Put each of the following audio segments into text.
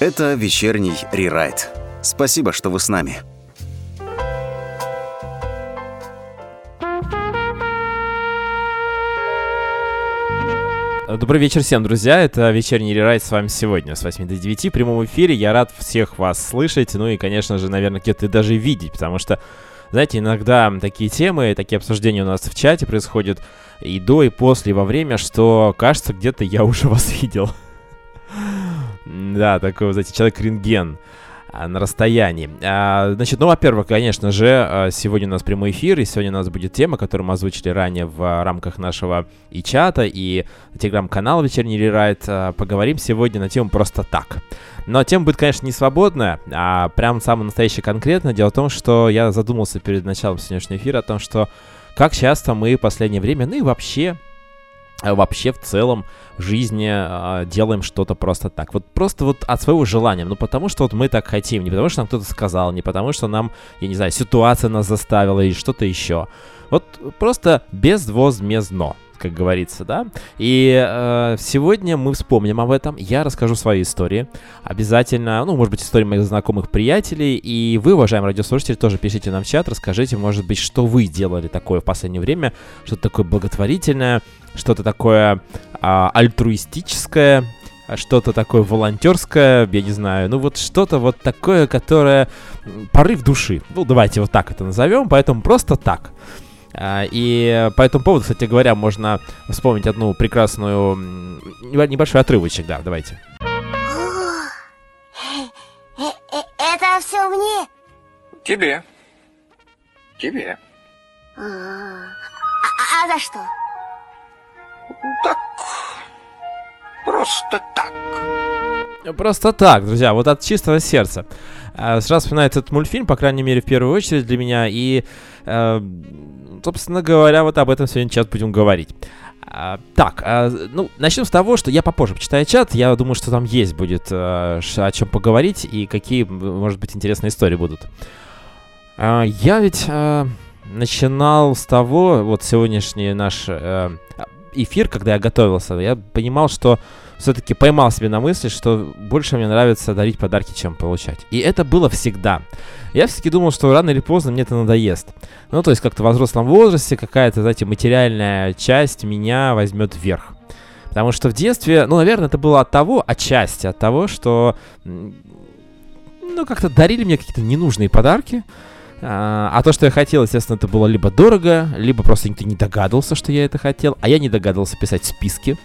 Это вечерний рерайт. Спасибо, что вы с нами. Добрый вечер всем, друзья. Это вечерний рерайт с вами сегодня с 8 до 9 в прямом эфире. Я рад всех вас слышать, ну и, конечно же, наверное, где-то даже видеть, потому что, знаете, иногда такие темы, такие обсуждения у нас в чате происходят и до, и после, и во время, что кажется, где-то я уже вас видел. Да, такой, знаете, человек-рентген а, на расстоянии. А, значит, ну, во-первых, конечно же, а, сегодня у нас прямой эфир, и сегодня у нас будет тема, которую мы озвучили ранее в рамках нашего и чата, и телеграм-канала «Вечерний рерайт». Поговорим сегодня на тему «Просто так». Но тема будет, конечно, не свободная, а прям самая настоящая конкретно. Дело в том, что я задумался перед началом сегодняшнего эфира о том, что как часто мы в последнее время, ну и вообще вообще в целом в жизни э, делаем что-то просто так. Вот просто вот от своего желания. Ну, потому что вот мы так хотим. Не потому что нам кто-то сказал, не потому что нам, я не знаю, ситуация нас заставила или что-то еще. Вот просто безвозмездно как говорится, да. И э, сегодня мы вспомним об этом. Я расскажу свои истории. Обязательно, ну, может быть, истории моих знакомых приятелей. И вы, уважаемые радиослушатели, тоже пишите нам в чат, расскажите, может быть, что вы делали такое в последнее время, что-то такое благотворительное, что-то такое э, альтруистическое, что-то такое волонтерское, я не знаю, ну вот что-то вот такое, которое порыв души. Ну, давайте вот так это назовем, поэтому просто так. А, и по этому поводу, кстати говоря, можно вспомнить одну прекрасную небольшой отрывочек, да, давайте. Э, э, это все мне? Тебе. Тебе. А, а, а за что? Так. Просто так. Просто так, друзья, вот от чистого сердца. Сразу вспоминается этот мультфильм, по крайней мере, в первую очередь для меня, и э, собственно говоря, вот об этом сегодня сейчас будем говорить. Так, ну, начнем с того, что я попозже почитаю чат. Я думаю, что там есть будет о чем поговорить и какие, может быть, интересные истории будут. Я ведь начинал с того, вот сегодняшний наш эфир, когда я готовился, я понимал, что все-таки поймал себе на мысли, что больше мне нравится дарить подарки, чем получать. И это было всегда. Я все-таки думал, что рано или поздно мне это надоест. Ну, то есть как-то в взрослом возрасте какая-то, знаете, материальная часть меня возьмет вверх. Потому что в детстве, ну, наверное, это было от того, отчасти от того, что, ну, как-то дарили мне какие-то ненужные подарки, а, а то, что я хотел, естественно, это было либо дорого, либо просто никто не догадывался, что я это хотел, а я не догадывался писать списки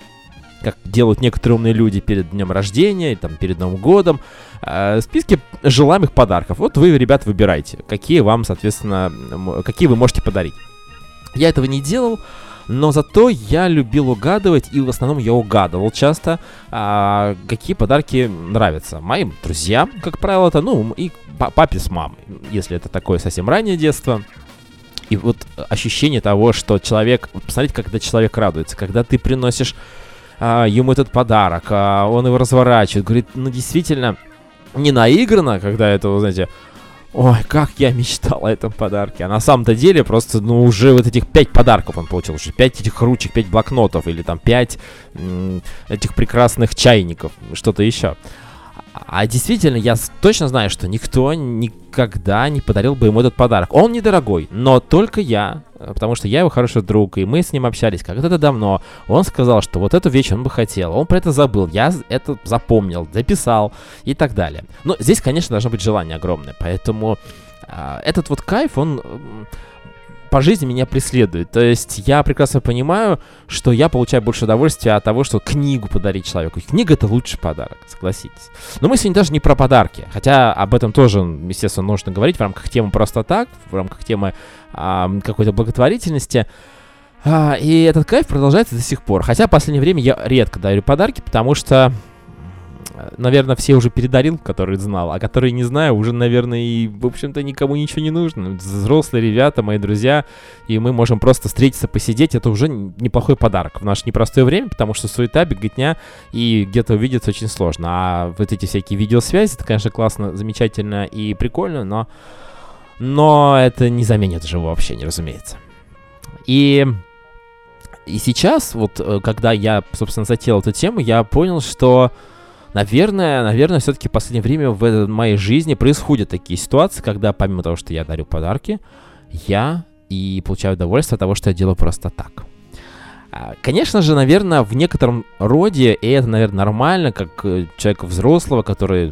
как делают некоторые умные люди перед днем рождения, там, перед Новым годом, э, списки желаемых подарков. Вот вы, ребят, выбирайте, какие вам, соответственно, какие вы можете подарить. Я этого не делал, но зато я любил угадывать, и в основном я угадывал часто, а, какие подарки нравятся моим друзьям, как правило, это, ну, и папе с мамой, если это такое совсем раннее детство. И вот ощущение того, что человек, посмотрите, когда человек радуется, когда ты приносишь а, ему этот подарок, а, он его разворачивает, говорит, ну действительно, не наигранно, когда это, знаете, ой, как я мечтал о этом подарке. А на самом-то деле просто, ну, уже вот этих пять подарков он получил, уже пять этих ручек, пять блокнотов или там пять этих прекрасных чайников, что-то еще. А действительно, я точно знаю, что никто никогда не подарил бы ему этот подарок. Он недорогой, но только я, потому что я его хороший друг, и мы с ним общались когда-то давно. Он сказал, что вот эту вещь он бы хотел. Он про это забыл, я это запомнил, записал и так далее. Но здесь, конечно, должно быть желание огромное, поэтому э, этот вот кайф, он по жизни меня преследует. То есть я прекрасно понимаю, что я получаю больше удовольствия от того, что книгу подарить человеку. книга это лучший подарок, согласитесь. Но мы сегодня даже не про подарки. Хотя об этом тоже, естественно, нужно говорить в рамках темы просто так, в рамках темы а, какой-то благотворительности. А, и этот кайф продолжается до сих пор. Хотя в последнее время я редко дарю подарки, потому что наверное, все уже передарил, которые знал, а которые не знаю, уже, наверное, и, в общем-то, никому ничего не нужно. Взрослые ребята, мои друзья, и мы можем просто встретиться, посидеть, это уже неплохой подарок в наше непростое время, потому что суета, беготня, и где-то увидеться очень сложно. А вот эти всякие видеосвязи, это, конечно, классно, замечательно и прикольно, но, но это не заменит живого общения, разумеется. И... И сейчас, вот, э, когда я, собственно, затеял эту тему, я понял, что наверное, наверное, все-таки в последнее время в моей жизни происходят такие ситуации, когда помимо того, что я дарю подарки, я и получаю удовольствие от того, что я делаю просто так. А, конечно же, наверное, в некотором роде, и это, наверное, нормально, как э, человека взрослого, который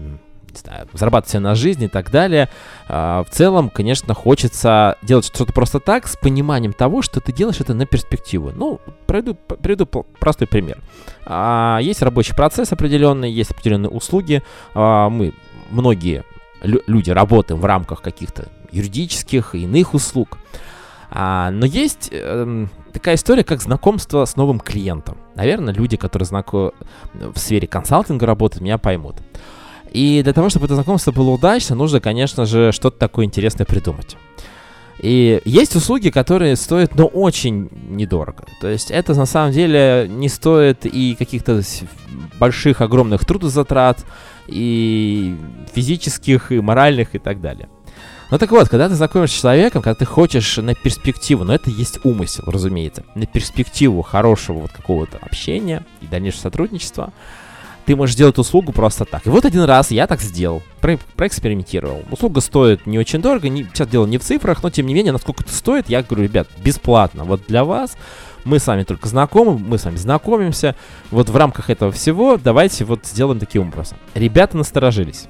не знаю, зарабатывать себе на жизнь и так далее. А, в целом, конечно, хочется делать что-то просто так, с пониманием того, что ты делаешь это на перспективу. Ну, приведу, приведу простой пример. А, есть рабочий процесс определенный, есть определенные услуги. А, мы, многие люди работаем в рамках каких-то юридических и иных услуг. Но есть эм, такая история, как знакомство с новым клиентом. Наверное, люди, которые знакомы в сфере консалтинга работают, меня поймут. И для того, чтобы это знакомство было удачно, нужно, конечно же, что-то такое интересное придумать. И есть услуги, которые стоят, но очень недорого. То есть это на самом деле не стоит и каких-то больших, огромных трудозатрат, и физических, и моральных, и так далее. Ну так вот, когда ты знакомишься с человеком, когда ты хочешь на перспективу, но это есть умысел, разумеется, на перспективу хорошего вот какого-то общения и дальнейшего сотрудничества, ты можешь сделать услугу просто так. И вот один раз я так сделал, про проэкспериментировал. Услуга стоит не очень дорого, не, сейчас дело не в цифрах, но тем не менее, насколько это стоит, я говорю, ребят, бесплатно. Вот для вас, мы с вами только знакомы, мы с вами знакомимся. Вот в рамках этого всего давайте вот сделаем таким образом. Ребята насторожились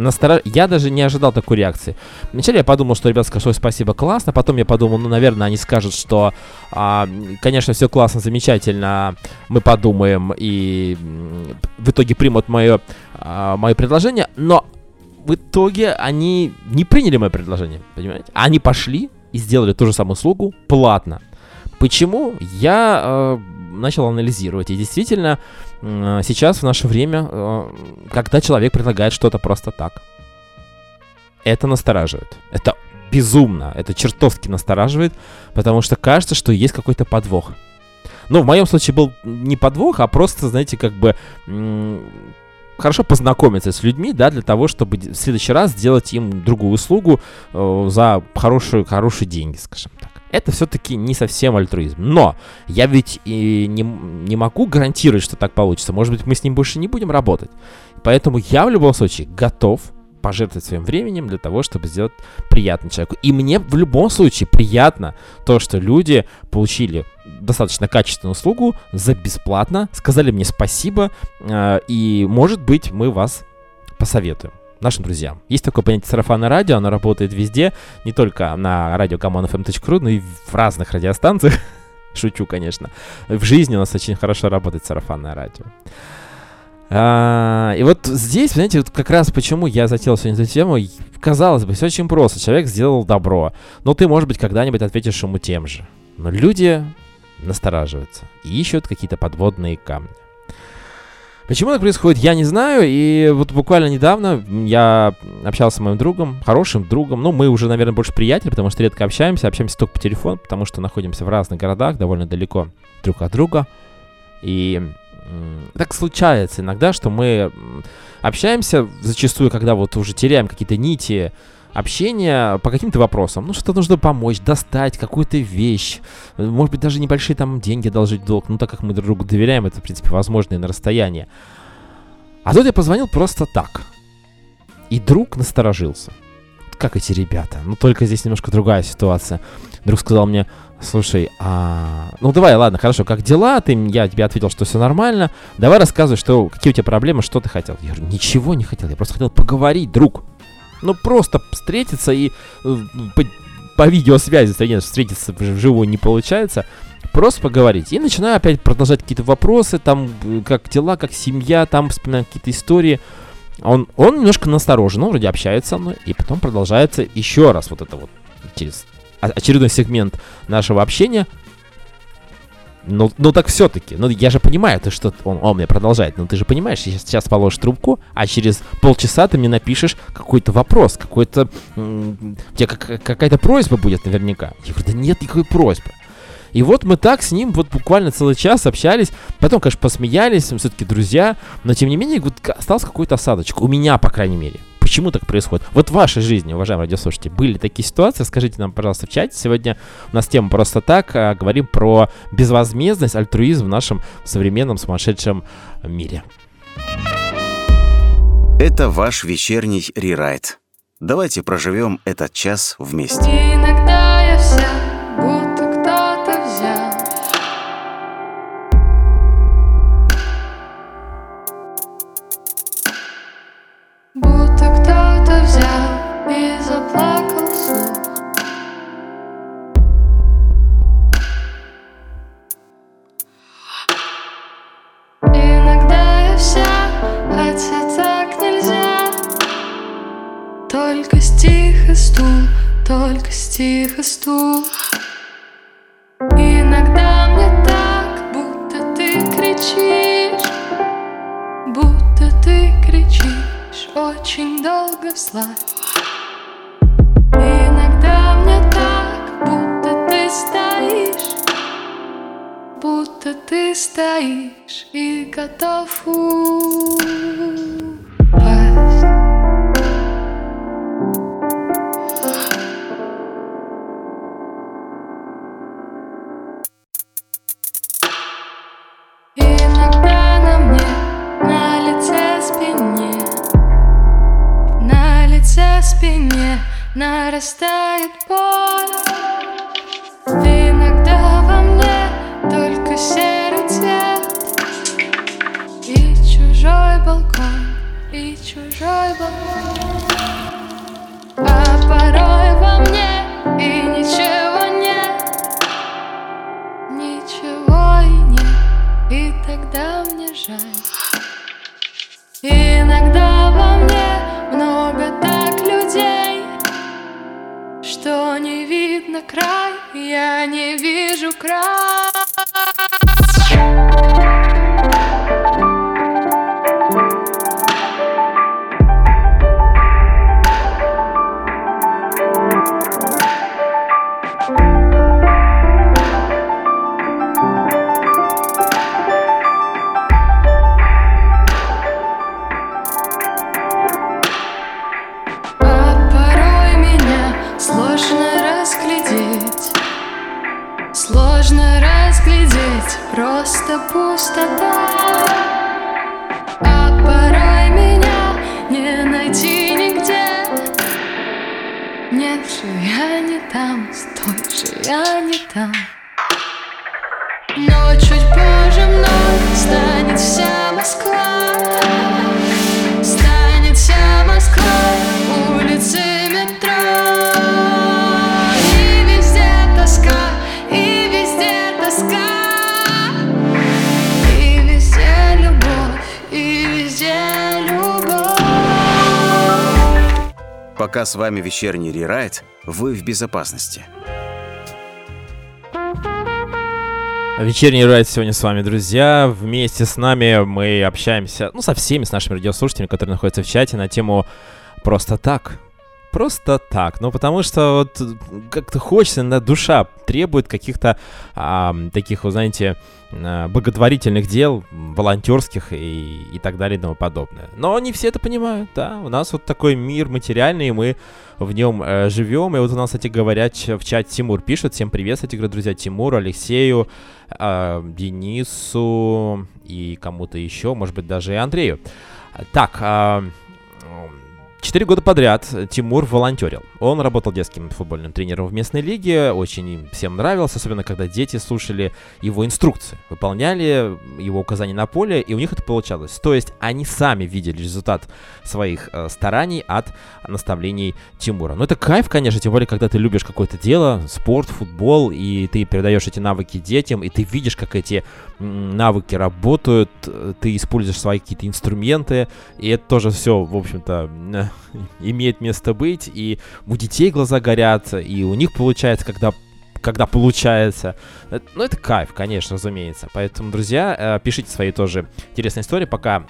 насторож... Я даже не ожидал такой реакции. Вначале я подумал, что ребята скажут, спасибо, классно. Потом я подумал, ну, наверное, они скажут, что, а, конечно, все классно, замечательно. Мы подумаем и в итоге примут мое, а, мое предложение. Но в итоге они не приняли мое предложение, понимаете? Они пошли и сделали ту же самую услугу платно. Почему? Я э, начал анализировать. И действительно, э, сейчас в наше время, э, когда человек предлагает что-то просто так, это настораживает. Это безумно, это чертовски настораживает, потому что кажется, что есть какой-то подвох. Ну, в моем случае был не подвох, а просто, знаете, как бы хорошо познакомиться с людьми, да, для того, чтобы в следующий раз сделать им другую услугу э, за хорошие, хорошие деньги, скажем это все-таки не совсем альтруизм. Но я ведь и не, не могу гарантировать, что так получится. Может быть, мы с ним больше не будем работать. Поэтому я в любом случае готов пожертвовать своим временем для того, чтобы сделать приятно человеку. И мне в любом случае приятно то, что люди получили достаточно качественную услугу за бесплатно, сказали мне спасибо, э, и, может быть, мы вас посоветуем нашим друзьям. Есть такое понятие сарафанное радио, оно работает везде, не только на радио но и в разных радиостанциях. Шучу, конечно. В жизни у нас очень хорошо работает сарафанное радио. А, и вот здесь, знаете, вот как раз почему я затеял сегодня эту тему, казалось бы, все очень просто. Человек сделал добро, но ты, может быть, когда-нибудь ответишь ему тем же. Но люди настораживаются и ищут какие-то подводные камни. Почему так происходит, я не знаю. И вот буквально недавно я общался с моим другом, хорошим другом. Ну, мы уже, наверное, больше приятели, потому что редко общаемся. Общаемся только по телефону, потому что находимся в разных городах, довольно далеко друг от друга. И так случается иногда, что мы общаемся зачастую, когда вот уже теряем какие-то нити общение по каким-то вопросам. Ну, что-то нужно помочь, достать какую-то вещь. Может быть, даже небольшие там деньги должить долг. Ну, так как мы друг другу доверяем, это, в принципе, возможно и на расстоянии. А тут я позвонил просто так. И друг насторожился. Как эти ребята. Ну, только здесь немножко другая ситуация. Друг сказал мне, слушай, а... Ну, давай, ладно, хорошо, как дела? Ты, я тебе ответил, что все нормально. Давай рассказывай, что, какие у тебя проблемы, что ты хотел. Я говорю, ничего не хотел, я просто хотел поговорить, друг. Ну, просто встретиться и э, по, по видеосвязи встретиться вживую не получается. Просто поговорить. И начинаю опять продолжать какие-то вопросы, там, как дела, как семья, там, вспоминаю какие-то истории. Он, он немножко насторожен, он вроде общается со мной, и потом продолжается еще раз вот это вот через очередной сегмент нашего общения. Ну, ну так все-таки. Ну, я же понимаю, ты что он, он мне продолжает. Ну, ты же понимаешь, сейчас, сейчас положишь трубку, а через полчаса ты мне напишешь какой-то вопрос, какой-то... У тебя как, какая-то просьба будет наверняка. Я говорю, да нет никакой просьбы. И вот мы так с ним вот буквально целый час общались. Потом, конечно, посмеялись, мы все-таки друзья. Но, тем не менее, вот остался какой-то осадочек. У меня, по крайней мере. Почему так происходит? Вот в вашей жизни, уважаемые радиослушатели, были такие ситуации? Скажите нам, пожалуйста, в чате. Сегодня у нас тема просто так. А, говорим про безвозмездность, альтруизм в нашем современном сумасшедшем мире. Это ваш вечерний рерайт. Давайте проживем этот час вместе. Иногда только стих и стул Иногда мне так, будто ты кричишь Будто ты кричишь очень долго вслась Иногда мне так, будто ты стоишь Будто ты стоишь и готов упасть нарастает боль Иногда во мне только серый цвет И чужой балкон, и чужой балкон. А порой во мне и ничего нет. Ничего и нет, и тогда мне жаль. Иногда видно край, я не вижу край просто пустота. А порой меня не найти нигде. Нет же, я не там, стой же, я не там Пока с вами вечерний рерайт, вы в безопасности. Вечерний райд сегодня с вами, друзья. Вместе с нами мы общаемся, ну, со всеми, с нашими радиослушателями, которые находятся в чате, на тему «Просто так». Просто так. Ну, потому что вот как-то хочется, иногда душа требует каких-то а, таких, вы знаете, а, благотворительных дел, волонтерских и, и так далее и тому подобное. Но не все это понимают, да. У нас вот такой мир материальный, и мы в нем э, живем. И вот у нас, кстати говоря, в чат Тимур пишет. Всем привет, кстати говоря, друзья. Тимуру, Алексею, э, Денису и кому-то еще, может быть, даже и Андрею. Так, а, Четыре года подряд Тимур волонтерил. Он работал детским футбольным тренером в местной лиге, очень им всем нравился, особенно когда дети слушали его инструкции, выполняли его указания на поле, и у них это получалось. То есть они сами видели результат своих э, стараний от наставлений Тимура. Но это кайф, конечно, тем более, когда ты любишь какое-то дело, спорт, футбол, и ты передаешь эти навыки детям, и ты видишь, как эти навыки работают, э, ты используешь свои какие-то инструменты, и это тоже все, в общем-то, имеет место быть, и у детей глаза горят, и у них получается, когда когда получается. Э, Ну, это кайф, конечно, разумеется. Поэтому, друзья, э, пишите свои тоже интересные истории, пока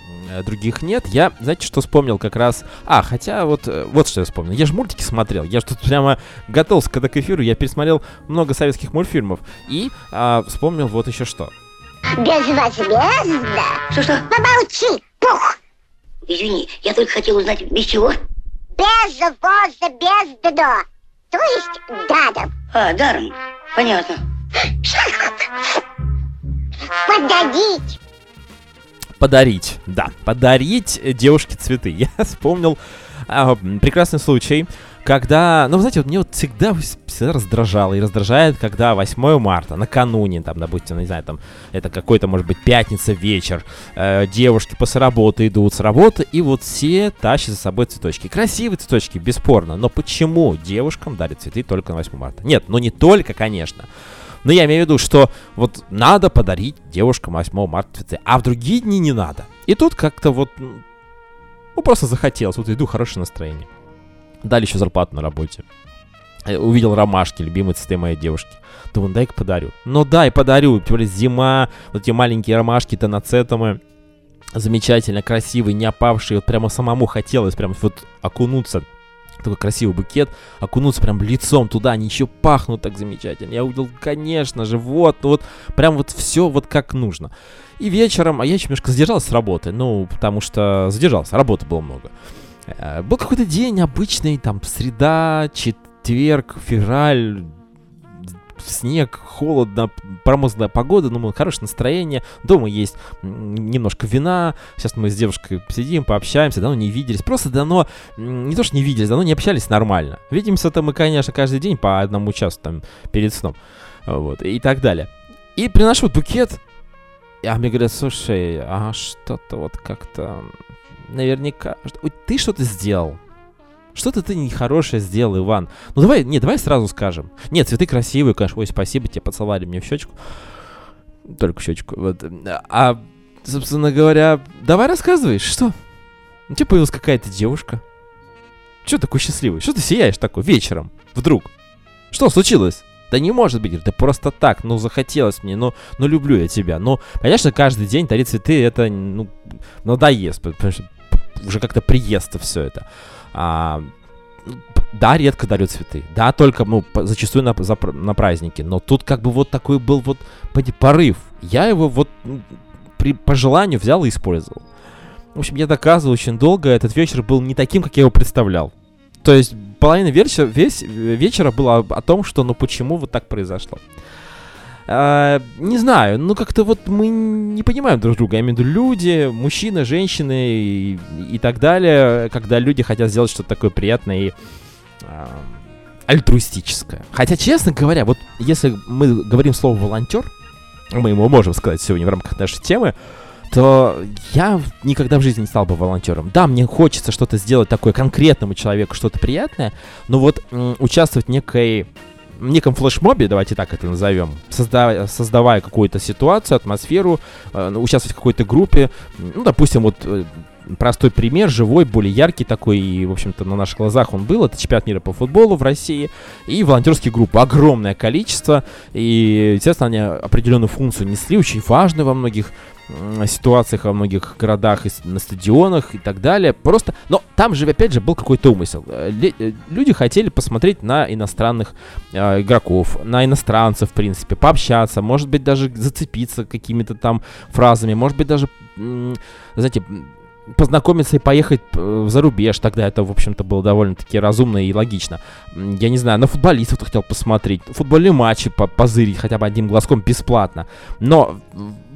других нет. Я, знаете, что вспомнил как раз... А, хотя вот, вот что я вспомнил. Я же мультики смотрел. Я же тут прямо готовился к эфиру. Я пересмотрел много советских мультфильмов. И а, вспомнил вот еще что. Безвозмездно. Что-что? Помолчи, пух. Извини, я только хотел узнать, без чего? Без воза, без дно. То есть дадом. А, даром. Понятно. Подадить. Подарить, да, подарить девушке цветы. Я вспомнил а, прекрасный случай, когда, ну, знаете, вот мне вот всегда, всегда раздражало и раздражает, когда 8 марта, накануне, там, допустим, не знаю, там, это какой-то, может быть, пятница, вечер, э, девушки после работы идут с работы, и вот все тащат за собой цветочки. Красивые цветочки, бесспорно, но почему девушкам дарят цветы только на 8 марта? Нет, ну не только, конечно. Но я имею в виду, что вот надо подарить девушкам 8 марта цветы, а в другие дни не надо. И тут как-то вот, ну просто захотелось, вот иду, хорошее настроение. Дали еще зарплату на работе. Э, увидел ромашки, любимые цветы моей девушки. Думаю, дай-ка подарю. Ну да, и подарю. Тем более зима, вот эти маленькие ромашки тонацетомы. Замечательно, красивые, не опавшие. Вот прямо самому хотелось прям вот окунуться такой красивый букет, окунуться прям лицом туда, они еще пахнут так замечательно. Я увидел, конечно же, вот, вот, прям вот все вот как нужно. И вечером, а я еще немножко задержался с работы, ну, потому что задержался, работы было много. Э, был какой-то день обычный, там, среда, четверг, февраль, снег, холодно, промозглая погода, ну, хорошее настроение, дома есть немножко вина, сейчас мы с девушкой сидим, пообщаемся, давно не виделись, просто давно, не то что не виделись, давно не общались нормально. Видимся-то мы, конечно, каждый день по одному часу там перед сном, вот, и так далее. И приношу букет, а мне говорят, слушай, а что-то вот как-то наверняка... Ты что-то сделал. Что-то ты нехорошее сделал, Иван. Ну давай, не, давай сразу скажем. Нет, цветы красивые, конечно. Ой, спасибо, тебе поцеловали мне в щечку. Только в щечку. Вот. А, собственно говоря, давай рассказывай, что? У тебя появилась какая-то девушка. Что такой счастливый? Что ты сияешь такой вечером? Вдруг? Что случилось? Да не может быть, да просто так, ну захотелось мне, ну, ну люблю я тебя. Ну, конечно, каждый день дарить цветы, это, ну, надоест, потому что уже как-то приест все это. А, да, редко дарю цветы. Да, только, ну, зачастую на, за, на праздники. Но тут как бы вот такой был вот порыв. Я его вот при, по желанию взял и использовал. В общем, я доказывал очень долго. Этот вечер был не таким, как я его представлял. То есть половина вечера, весь вечера была о том, что ну почему вот так произошло. Uh, не знаю, ну как-то вот мы не понимаем друг друга. Я имею в виду люди, мужчины, женщины и, и так далее, когда люди хотят сделать что-то такое приятное и uh, альтруистическое. Хотя, честно говоря, вот если мы говорим слово волонтер, мы его можем сказать сегодня в рамках нашей темы, то я никогда в жизни не стал бы волонтером. Да, мне хочется что-то сделать такое конкретному человеку, что-то приятное, но вот участвовать в некой неком флешмобе, давайте так это назовем, создавая, создавая какую-то ситуацию, атмосферу, э, участвовать в какой-то группе, ну, допустим, вот э, простой пример, живой, более яркий такой, и, в общем-то, на наших глазах он был. Это чемпионат мира по футболу в России и волонтерские группы. Огромное количество, и, естественно, они определенную функцию несли, очень важную во многих ситуациях во многих городах и на стадионах и так далее. Просто, но там же опять же был какой-то умысел. Э, э, люди хотели посмотреть на иностранных э, игроков, на иностранцев, в принципе, пообщаться, может быть даже зацепиться какими-то там фразами, может быть даже, знаете, познакомиться и поехать э, за рубеж. Тогда это, в общем-то, было довольно-таки разумно и логично. Я не знаю, на футболистов хотел посмотреть. Футбольные матчи по позырить хотя бы одним глазком бесплатно. Но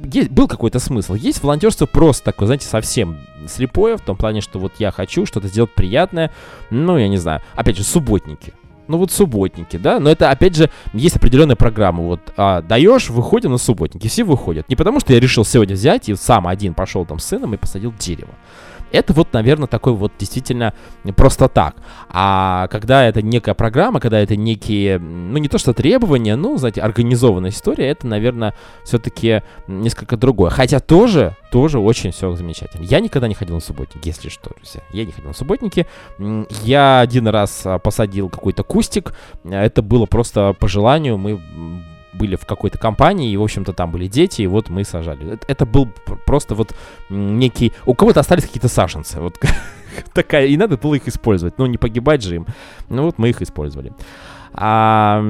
есть, был какой-то смысл. Есть волонтерство просто такое, знаете, совсем слепое, в том плане, что вот я хочу что-то сделать приятное. Ну, я не знаю. Опять же, субботники. Ну вот субботники, да, но это опять же есть определенная программа. Вот а, даешь, выходим на субботники, все выходят. Не потому что я решил сегодня взять и сам один пошел там с сыном и посадил дерево. Это вот, наверное, такой вот действительно просто так. А когда это некая программа, когда это некие, ну не то что требования, ну, знаете, организованная история, это, наверное, все-таки несколько другое. Хотя тоже, тоже очень все замечательно. Я никогда не ходил на субботники, если что, друзья. Я не ходил на субботники. Я один раз а, посадил какой-то кустик. Это было просто по желанию. Мы были в какой-то компании, и, в общем-то, там были дети, и вот мы сажали. Это, это был просто вот некий... У кого-то остались какие-то саженцы, вот такая, и надо было их использовать, ну, не погибать же им. Ну, вот мы их использовали. А,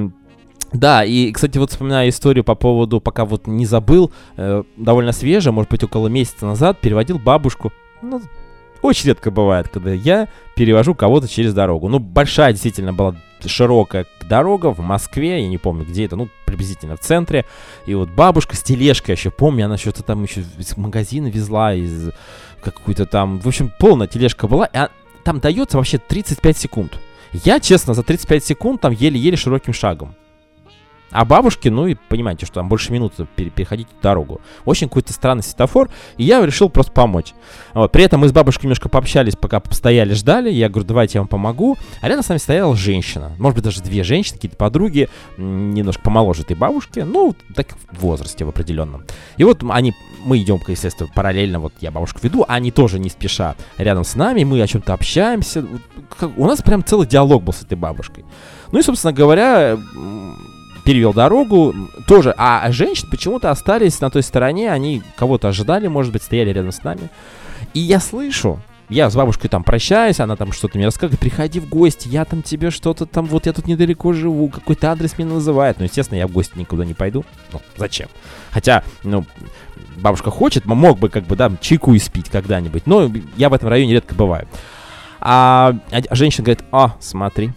да, и, кстати, вот вспоминаю историю по поводу, пока вот не забыл, э, довольно свежая, может быть, около месяца назад, переводил бабушку, ну, очень редко бывает, когда я перевожу кого-то через дорогу. Ну, большая действительно была широкая дорога в Москве, я не помню где это, ну, приблизительно в центре. И вот бабушка с тележкой, еще помню, она что-то там еще из магазина везла, из какой-то там, в общем, полная тележка была. И там дается вообще 35 секунд. Я, честно, за 35 секунд там еле-еле широким шагом. А бабушке, ну и понимаете, что там больше минуты пере- переходить дорогу. Очень какой-то странный светофор, и я решил просто помочь. Вот. При этом мы с бабушкой немножко пообщались, пока постояли, ждали. Я говорю, давайте я вам помогу. А рядом с нами стояла женщина. Может быть, даже две женщины, какие-то подруги, немножко помоложе этой бабушки. Ну, так в возрасте в определенном. И вот они, мы идем, естественно, параллельно, вот я бабушку веду, а они тоже не спеша рядом с нами, мы о чем-то общаемся. У нас прям целый диалог был с этой бабушкой. Ну и, собственно говоря, перевел дорогу, тоже, а женщины почему-то остались на той стороне, они кого-то ожидали, может быть, стояли рядом с нами. И я слышу, я с бабушкой там прощаюсь, она там что-то мне рассказывает, приходи в гости, я там тебе что-то там, вот я тут недалеко живу, какой-то адрес мне называет. Ну, естественно, я в гости никуда не пойду. Ну, зачем? Хотя, ну, бабушка хочет, мог бы как бы, да, чайку испить когда-нибудь, но я в этом районе редко бываю. А, а женщина говорит, а, смотри,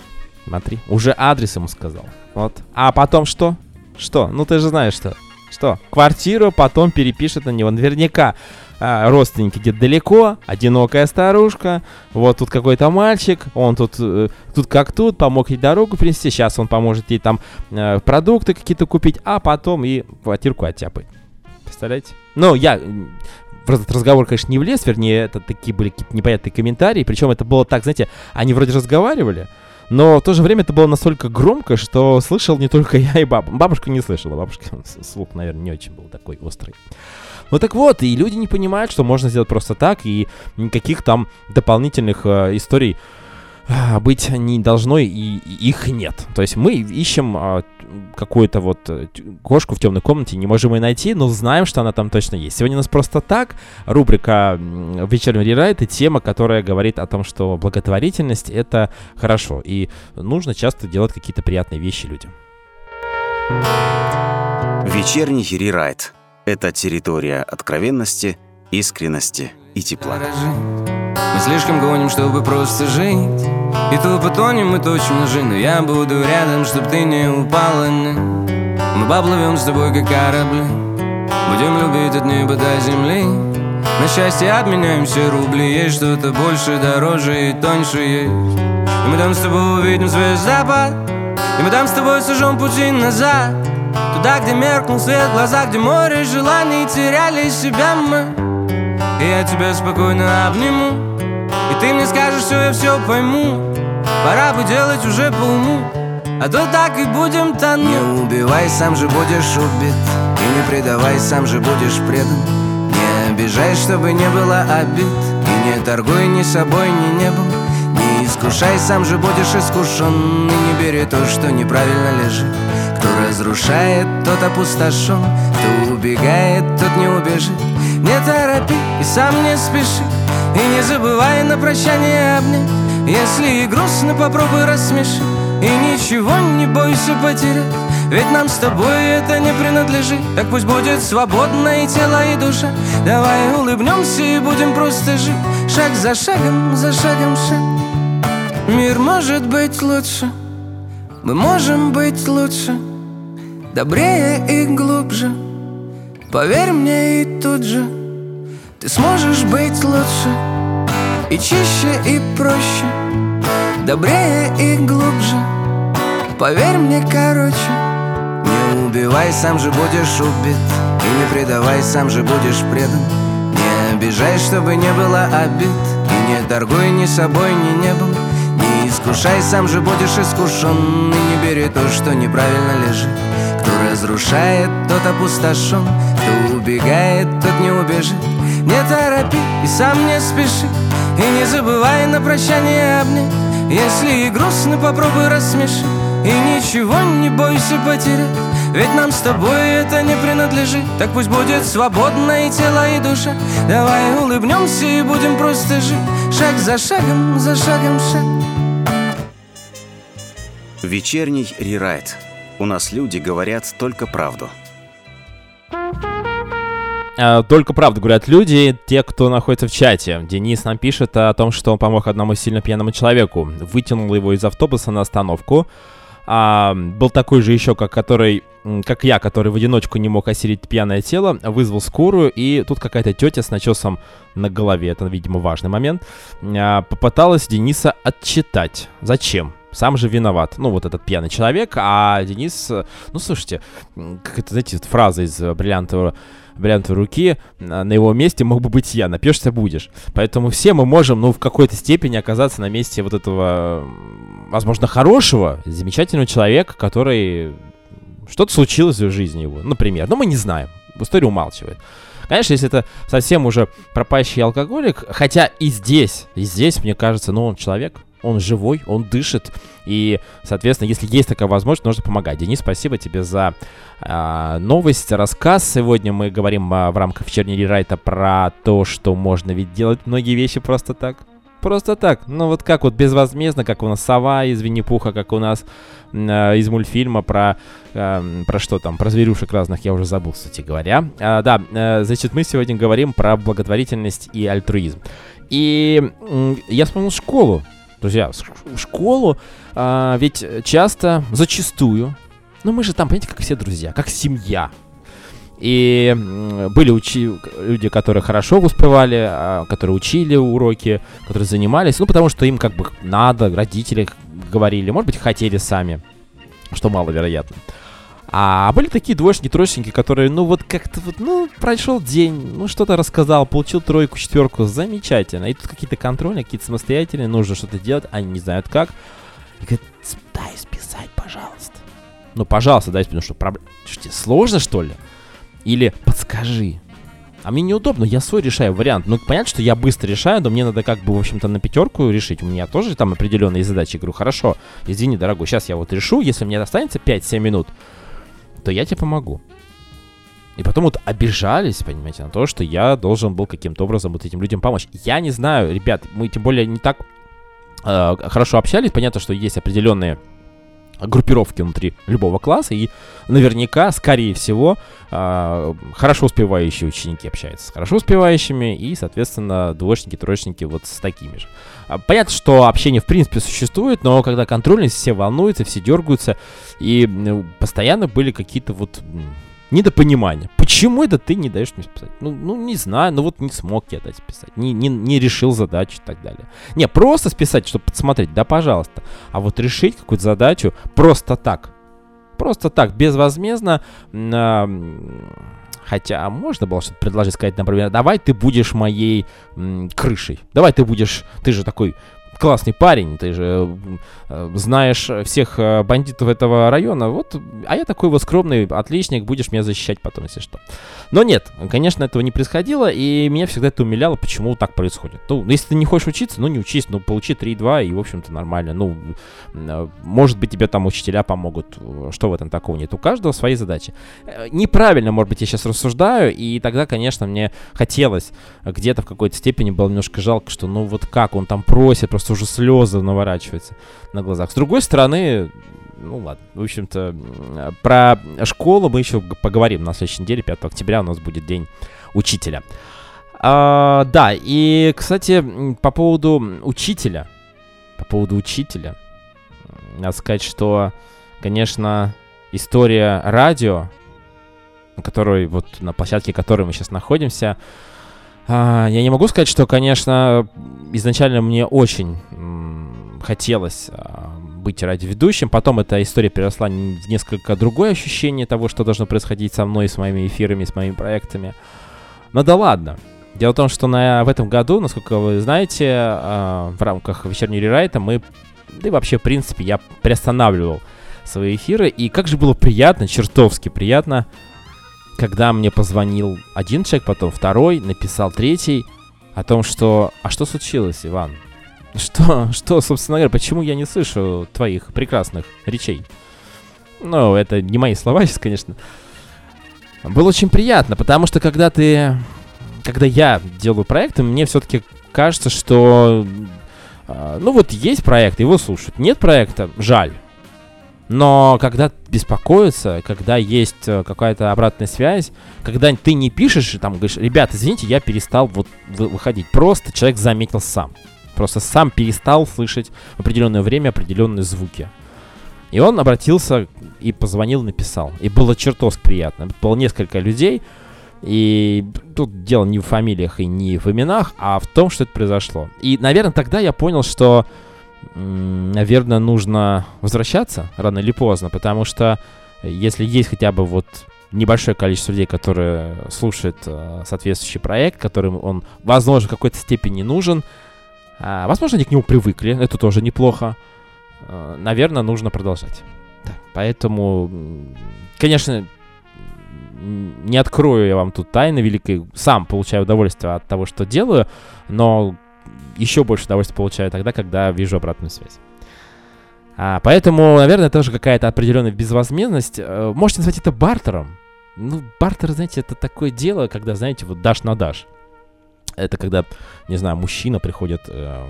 смотри, уже адрес ему сказал. Вот. А потом что? Что? Ну ты же знаешь что. Что? Квартиру потом перепишет на него. Наверняка а, родственники где-то далеко, одинокая старушка, вот тут какой-то мальчик, он тут, э, тут как тут, помог ей дорогу принести, сейчас он поможет ей там э, продукты какие-то купить, а потом и квартирку оттяпать. Представляете? Ну, я в этот разговор, конечно, не влез, вернее, это такие были какие-то непонятные комментарии, причем это было так, знаете, они вроде разговаривали, но в то же время это было настолько громко, что слышал не только я и баба. Бабушка не слышала, бабушка слух, наверное, не очень был такой острый. Ну так вот, и люди не понимают, что можно сделать просто так, и никаких там дополнительных э, историй быть не должно, и, и их нет. То есть мы ищем а, какую-то вот э, кошку в темной комнате, не можем ее найти, но знаем, что она там точно есть. Сегодня у нас просто так, рубрика «Вечерний рерайт» и тема, которая говорит о том, что благотворительность — это хорошо, и нужно часто делать какие-то приятные вещи людям. Вечерний рерайт – это территория откровенности, искренности и тепла. Мы слишком гоним, чтобы просто жить. И то потонем мы точно же Но я буду рядом, чтоб ты не упала. Мы поплывем с тобой, как корабли. Будем любить от неба до земли. На счастье обменяем все рубли. Есть что-то больше, дороже и тоньше есть. И мы там с тобой увидим звездопад И мы там с тобой сожжем пути назад. Туда, где меркнул свет, глаза, где море желаний Теряли себя мы. И я тебя спокойно обниму И ты мне скажешь, все, я все пойму. Пора бы делать уже по уму. А то так и будем тонуть. Не убивай, сам же будешь убит. И не предавай, сам же будешь предан. Не обижай, чтобы не было обид. И не торгуй ни собой, ни небом. Не искушай, сам же будешь искушен. И не бери то, что неправильно лежит. Кто разрушает, тот опустошен. Кто убегает, тот не убежит. Не торопи и сам не спеши И не забывай на прощание обнять Если и грустно, попробуй рассмеши. И ничего не бойся потерять Ведь нам с тобой это не принадлежит. Так пусть будет свободно и тело, и душа. Давай улыбнемся и будем просто жить. Шаг за шагом, за шагом шаг. Мир может быть лучше. Мы можем быть лучше. Добрее и глубже. Поверь мне и тут же Ты сможешь быть лучше И чище, и проще Добрее и глубже. Поверь мне короче Не убивай, сам же будешь убит И не предавай, сам же будешь предан. Не обижай, чтобы не было обид И не торгуй ни собой, ни небом. Не искушай, сам же будешь искушен И не бери то, что неправильно лежит. Кто разрушает, тот опустошен Кто убегает, тот не убежит Не торопи и сам не спеши И не забывай на прощание обнять. Если и грустно, попробуй рассмеши И ничего не бойся потерять. Ведь нам с тобой это не принадлежит. Так пусть будет свободно и тело, и душа. Давай улыбнемся и будем просто жить. Шаг за шагом, за шагом шаг. Вечерний рерайт. У нас люди говорят только правду. Э, только правду говорят люди, те, кто находится в чате. Денис нам пишет о том, что он помог одному сильно пьяному человеку. Вытянул его из автобуса на остановку. А, был такой же еще, как который, как я, который в одиночку не мог осилить пьяное тело, вызвал скорую, и тут какая-то тетя с начесом на голове, это, видимо, важный момент, а, попыталась Дениса отчитать. Зачем? Сам же виноват. Ну, вот этот пьяный человек, а Денис... э, Ну, слушайте, как это, знаете, фраза из э, бриллиантового бриллиантовой руки, а, на его месте мог бы быть я, напьешься будешь. Поэтому все мы можем, ну, в какой-то степени оказаться на месте вот этого, возможно, хорошего, замечательного человека, который... Что-то случилось в жизни его, например. Но мы не знаем. История умалчивает. Конечно, если это совсем уже пропащий алкоголик, хотя и здесь, и здесь, мне кажется, ну, он человек, он живой, он дышит, и, соответственно, если есть такая возможность, нужно помогать. Денис, спасибо тебе за а, новость, рассказ. Сегодня мы говорим а, в рамках вечерней рерайта про то, что можно ведь делать многие вещи просто так. Просто так. Ну вот как вот безвозмездно, как у нас сова из Винни-Пуха, как у нас а, из мультфильма про, эм, про что там, про зверюшек разных, я уже забыл, кстати говоря. А, да, э, значит, мы сегодня говорим про благотворительность и альтруизм. И м, я вспомнил школу. Друзья, в школу а, ведь часто, зачастую, ну мы же там, понимаете, как все друзья, как семья. И были учи- люди, которые хорошо успевали, а, которые учили уроки, которые занимались, ну потому что им как бы надо, родители говорили, может быть, хотели сами, что маловероятно. А были такие двоечники, троечники, которые, ну вот как-то вот, ну, прошел день, ну что-то рассказал, получил тройку, четверку, замечательно. И тут какие-то контрольные, какие-то самостоятельные, нужно что-то делать, они не знают как. И говорят, «С- дай списать, пожалуйста. Ну, пожалуйста, дай списать, ну что, проблема, что тебе сложно, что ли? Или подскажи. А мне неудобно, я свой решаю вариант. Ну, понятно, что я быстро решаю, но мне надо как бы, в общем-то, на пятерку решить. У меня тоже там определенные задачи. Я говорю, хорошо, извини, дорогой, сейчас я вот решу, если мне останется 5-7 минут, то я тебе помогу. И потом вот обижались, понимаете, на то, что я должен был каким-то образом вот этим людям помочь. Я не знаю, ребят, мы тем более не так э, хорошо общались. Понятно, что есть определенные группировки внутри любого класса, и наверняка, скорее всего, э, хорошо успевающие ученики общаются с хорошо успевающими, и, соответственно, двоечники, троечники вот с такими же. А, Понятно, что общение в принципе существует, но когда контрольность, все волнуются, все дергаются, и постоянно были какие-то вот м, недопонимания. Почему это ты не даешь мне списать? Ну, ну, не знаю, ну вот не смог я дать списать, не, не, не решил задачу и так далее. Не, просто списать, чтобы подсмотреть, да, пожалуйста. А вот решить какую-то задачу просто так, просто так, безвозмездно, м, Хотя можно было что-то предложить, сказать, например, давай ты будешь моей м, крышей. Давай ты будешь, ты же такой классный парень, ты же э, знаешь всех э, бандитов этого района, вот, а я такой вот скромный отличник, будешь меня защищать потом, если что. Но нет, конечно, этого не происходило, и меня всегда это умиляло, почему так происходит. Ну, если ты не хочешь учиться, ну не учись, ну получи 3-2, и, в общем-то, нормально. Ну, э, может быть, тебе там учителя помогут, что в этом такого нет. У каждого свои задачи. Неправильно, может быть, я сейчас рассуждаю, и тогда, конечно, мне хотелось где-то в какой-то степени было немножко жалко, что ну вот как он там просит, просто уже слезы наворачиваются на глазах. С другой стороны, ну ладно, в общем-то, про школу мы еще поговорим на следующей неделе, 5 октября у нас будет день учителя. А, да, и, кстати, по поводу учителя, по поводу учителя, надо сказать, что, конечно, история радио, на которой, вот на площадке которой мы сейчас находимся, а, я не могу сказать, что, конечно, изначально мне очень хотелось а, быть радиоведущим. Потом эта история переросла в несколько другое ощущение того, что должно происходить со мной, с моими эфирами, с моими проектами. Но да ладно. Дело в том, что на, в этом году, насколько вы знаете, а, в рамках вечернего рерайта мы, да и вообще, в принципе, я приостанавливал свои эфиры. И как же было приятно, чертовски приятно, когда мне позвонил один человек, потом второй, написал третий о том, что «А что случилось, Иван? Что, что, собственно говоря, почему я не слышу твоих прекрасных речей?» Ну, это не мои слова сейчас, конечно. Было очень приятно, потому что когда ты... Когда я делаю проекты, мне все-таки кажется, что... а, Ну вот есть проект, его слушают. Нет проекта, жаль. Но когда беспокоятся, когда есть э, какая-то обратная связь, когда ты не пишешь, и там говоришь, ребят, извините, я перестал вот вы- выходить. Просто человек заметил сам. Просто сам перестал слышать в определенное время определенные звуки. И он обратился и позвонил, написал. И было чертовски приятно. Было несколько людей, и тут дело не в фамилиях и не в именах, а в том, что это произошло. И, наверное, тогда я понял, что, наверное, нужно возвращаться рано или поздно, потому что если есть хотя бы вот небольшое количество людей, которые слушают э, соответствующий проект, которым он, возможно, в какой-то степени нужен, а, возможно, они к нему привыкли, это тоже неплохо. Э, наверное, нужно продолжать. Да, поэтому, конечно, не открою я вам тут тайны великой. Сам получаю удовольствие от того, что делаю, но еще больше удовольствия получаю тогда, когда вижу обратную связь. А, поэтому, наверное, тоже какая-то определенная безвозмездность. Э, Можете назвать это бартером. Ну, бартер, знаете, это такое дело, когда, знаете, вот дашь на дашь. Это когда, не знаю, мужчина приходит... э,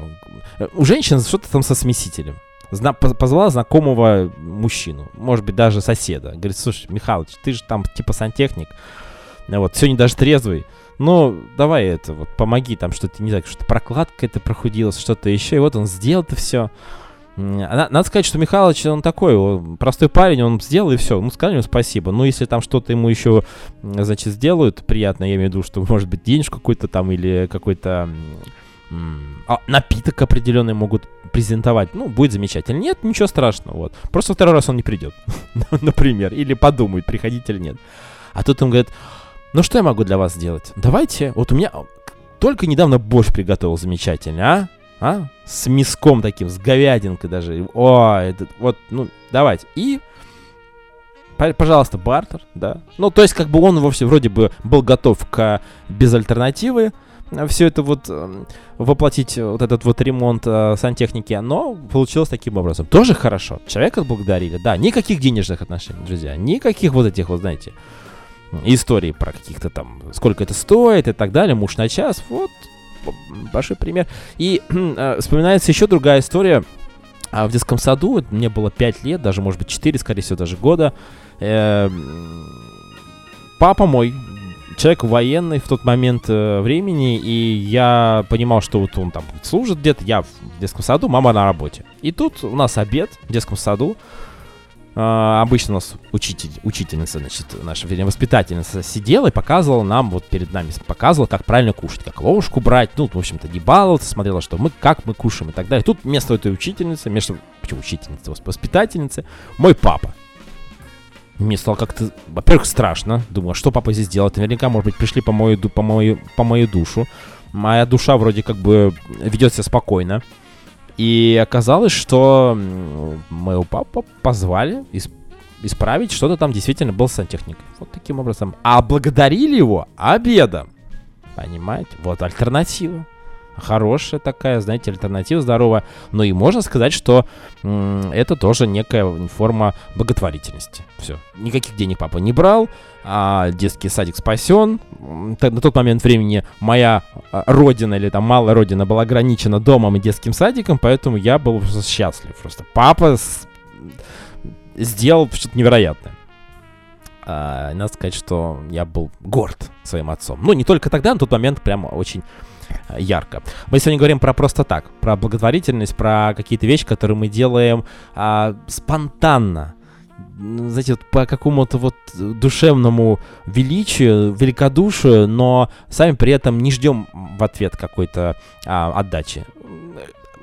у женщин что-то там со смесителем. Зна- поз- позвала знакомого мужчину, может быть, даже соседа. Говорит, слушай, Михалыч, ты же там типа сантехник, вот, сегодня даже трезвый. Ну, давай это, вот, помоги там что-то, не знаю, что-то прокладка это прохудилась, что-то еще. И вот он сделал это все. Надо сказать, что Михалыч, он такой, он простой парень, он сделал и все. Ну, сказали ему спасибо. Ну, если там что-то ему еще, значит, сделают приятно, я имею в виду, что, может быть, денежку какой-то там или какой-то а, напиток определенный могут презентовать, ну, будет замечательно. Нет, ничего страшного, вот. Просто второй раз он не придет, например, или подумает, приходить или нет. А тут он говорит, ну, что я могу для вас сделать? Давайте, вот у меня только недавно борщ приготовил замечательный, а? А? С мяском таким, с говядинкой даже. О, это, вот, ну, давайте. И, пожалуйста, бартер, да. Ну, то есть, как бы он вовсе вроде бы был готов к без альтернативы, все это вот эм, воплотить, э, вот этот вот ремонт э, сантехники, но получилось таким образом. Тоже хорошо. Человека благодарили, да, никаких денежных отношений, друзья, никаких вот этих вот, знаете, историй про каких-то там, сколько это стоит и так далее, муж на час, вот, большой пример. И э, вспоминается еще другая история. А в детском саду, мне было 5 лет, даже, может быть, 4, скорее всего, даже года. э, папа мой, человек военный в тот момент э, времени, и я понимал, что вот он там служит где-то, я в детском саду, мама на работе. И тут у нас обед в детском саду. А, обычно у нас учитель, учительница, значит, наша, вернее, воспитательница сидела и показывала нам, вот перед нами показывала, как правильно кушать, как ложку брать, ну, в общем-то, не баловаться, смотрела, что мы, как мы кушаем и так далее. Тут вместо этой учительницы, вместо, почему учительницы, восп- воспитательницы, мой папа. Мне стало как-то, во-первых, страшно. Думаю, а что папа здесь делает? Наверняка, может быть, пришли по мою, по мою, по мою душу. Моя душа вроде как бы ведет себя спокойно. И оказалось, что моего папу позвали ис- исправить, что-то там действительно был сантехник. Вот таким образом. А благодарили его обедом. Понимаете? Вот альтернатива. Хорошая такая, знаете, альтернатива здоровая. Но и можно сказать, что это тоже некая форма благотворительности. Все. Никаких денег папа не брал, а детский садик спасен. Т- На тот момент времени моя а, родина или там малая родина была ограничена домом и детским садиком, поэтому я был просто счастлив. Просто папа с- сделал что-то невероятное. А, надо сказать, что я был горд своим отцом. Ну, не только тогда, на тот момент прямо очень ярко. Мы сегодня говорим про просто так, про благотворительность, про какие-то вещи, которые мы делаем а, спонтанно. Знаете, вот по какому-то вот душевному величию, великодушию, но сами при этом не ждем в ответ какой-то а, отдачи.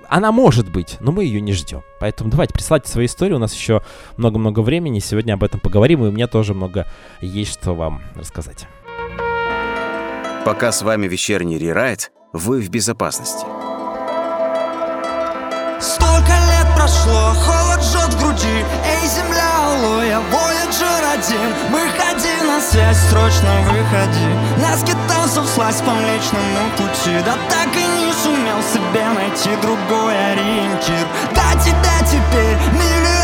Она может быть, но мы ее не ждем. Поэтому давайте присылайте свои истории. У нас еще много-много времени. Сегодня об этом поговорим, и у меня тоже много есть что вам рассказать. Пока с вами вечерний рерайт, вы в безопасности. Столько лет прошло, холод жжет в груди Эй, земля, алло, я Voyager один. Выходи на связь, срочно выходи. На скитался вслась по млечному пути. Да так и не сумел себе найти другой ориентир. Да тебя теперь миллиарды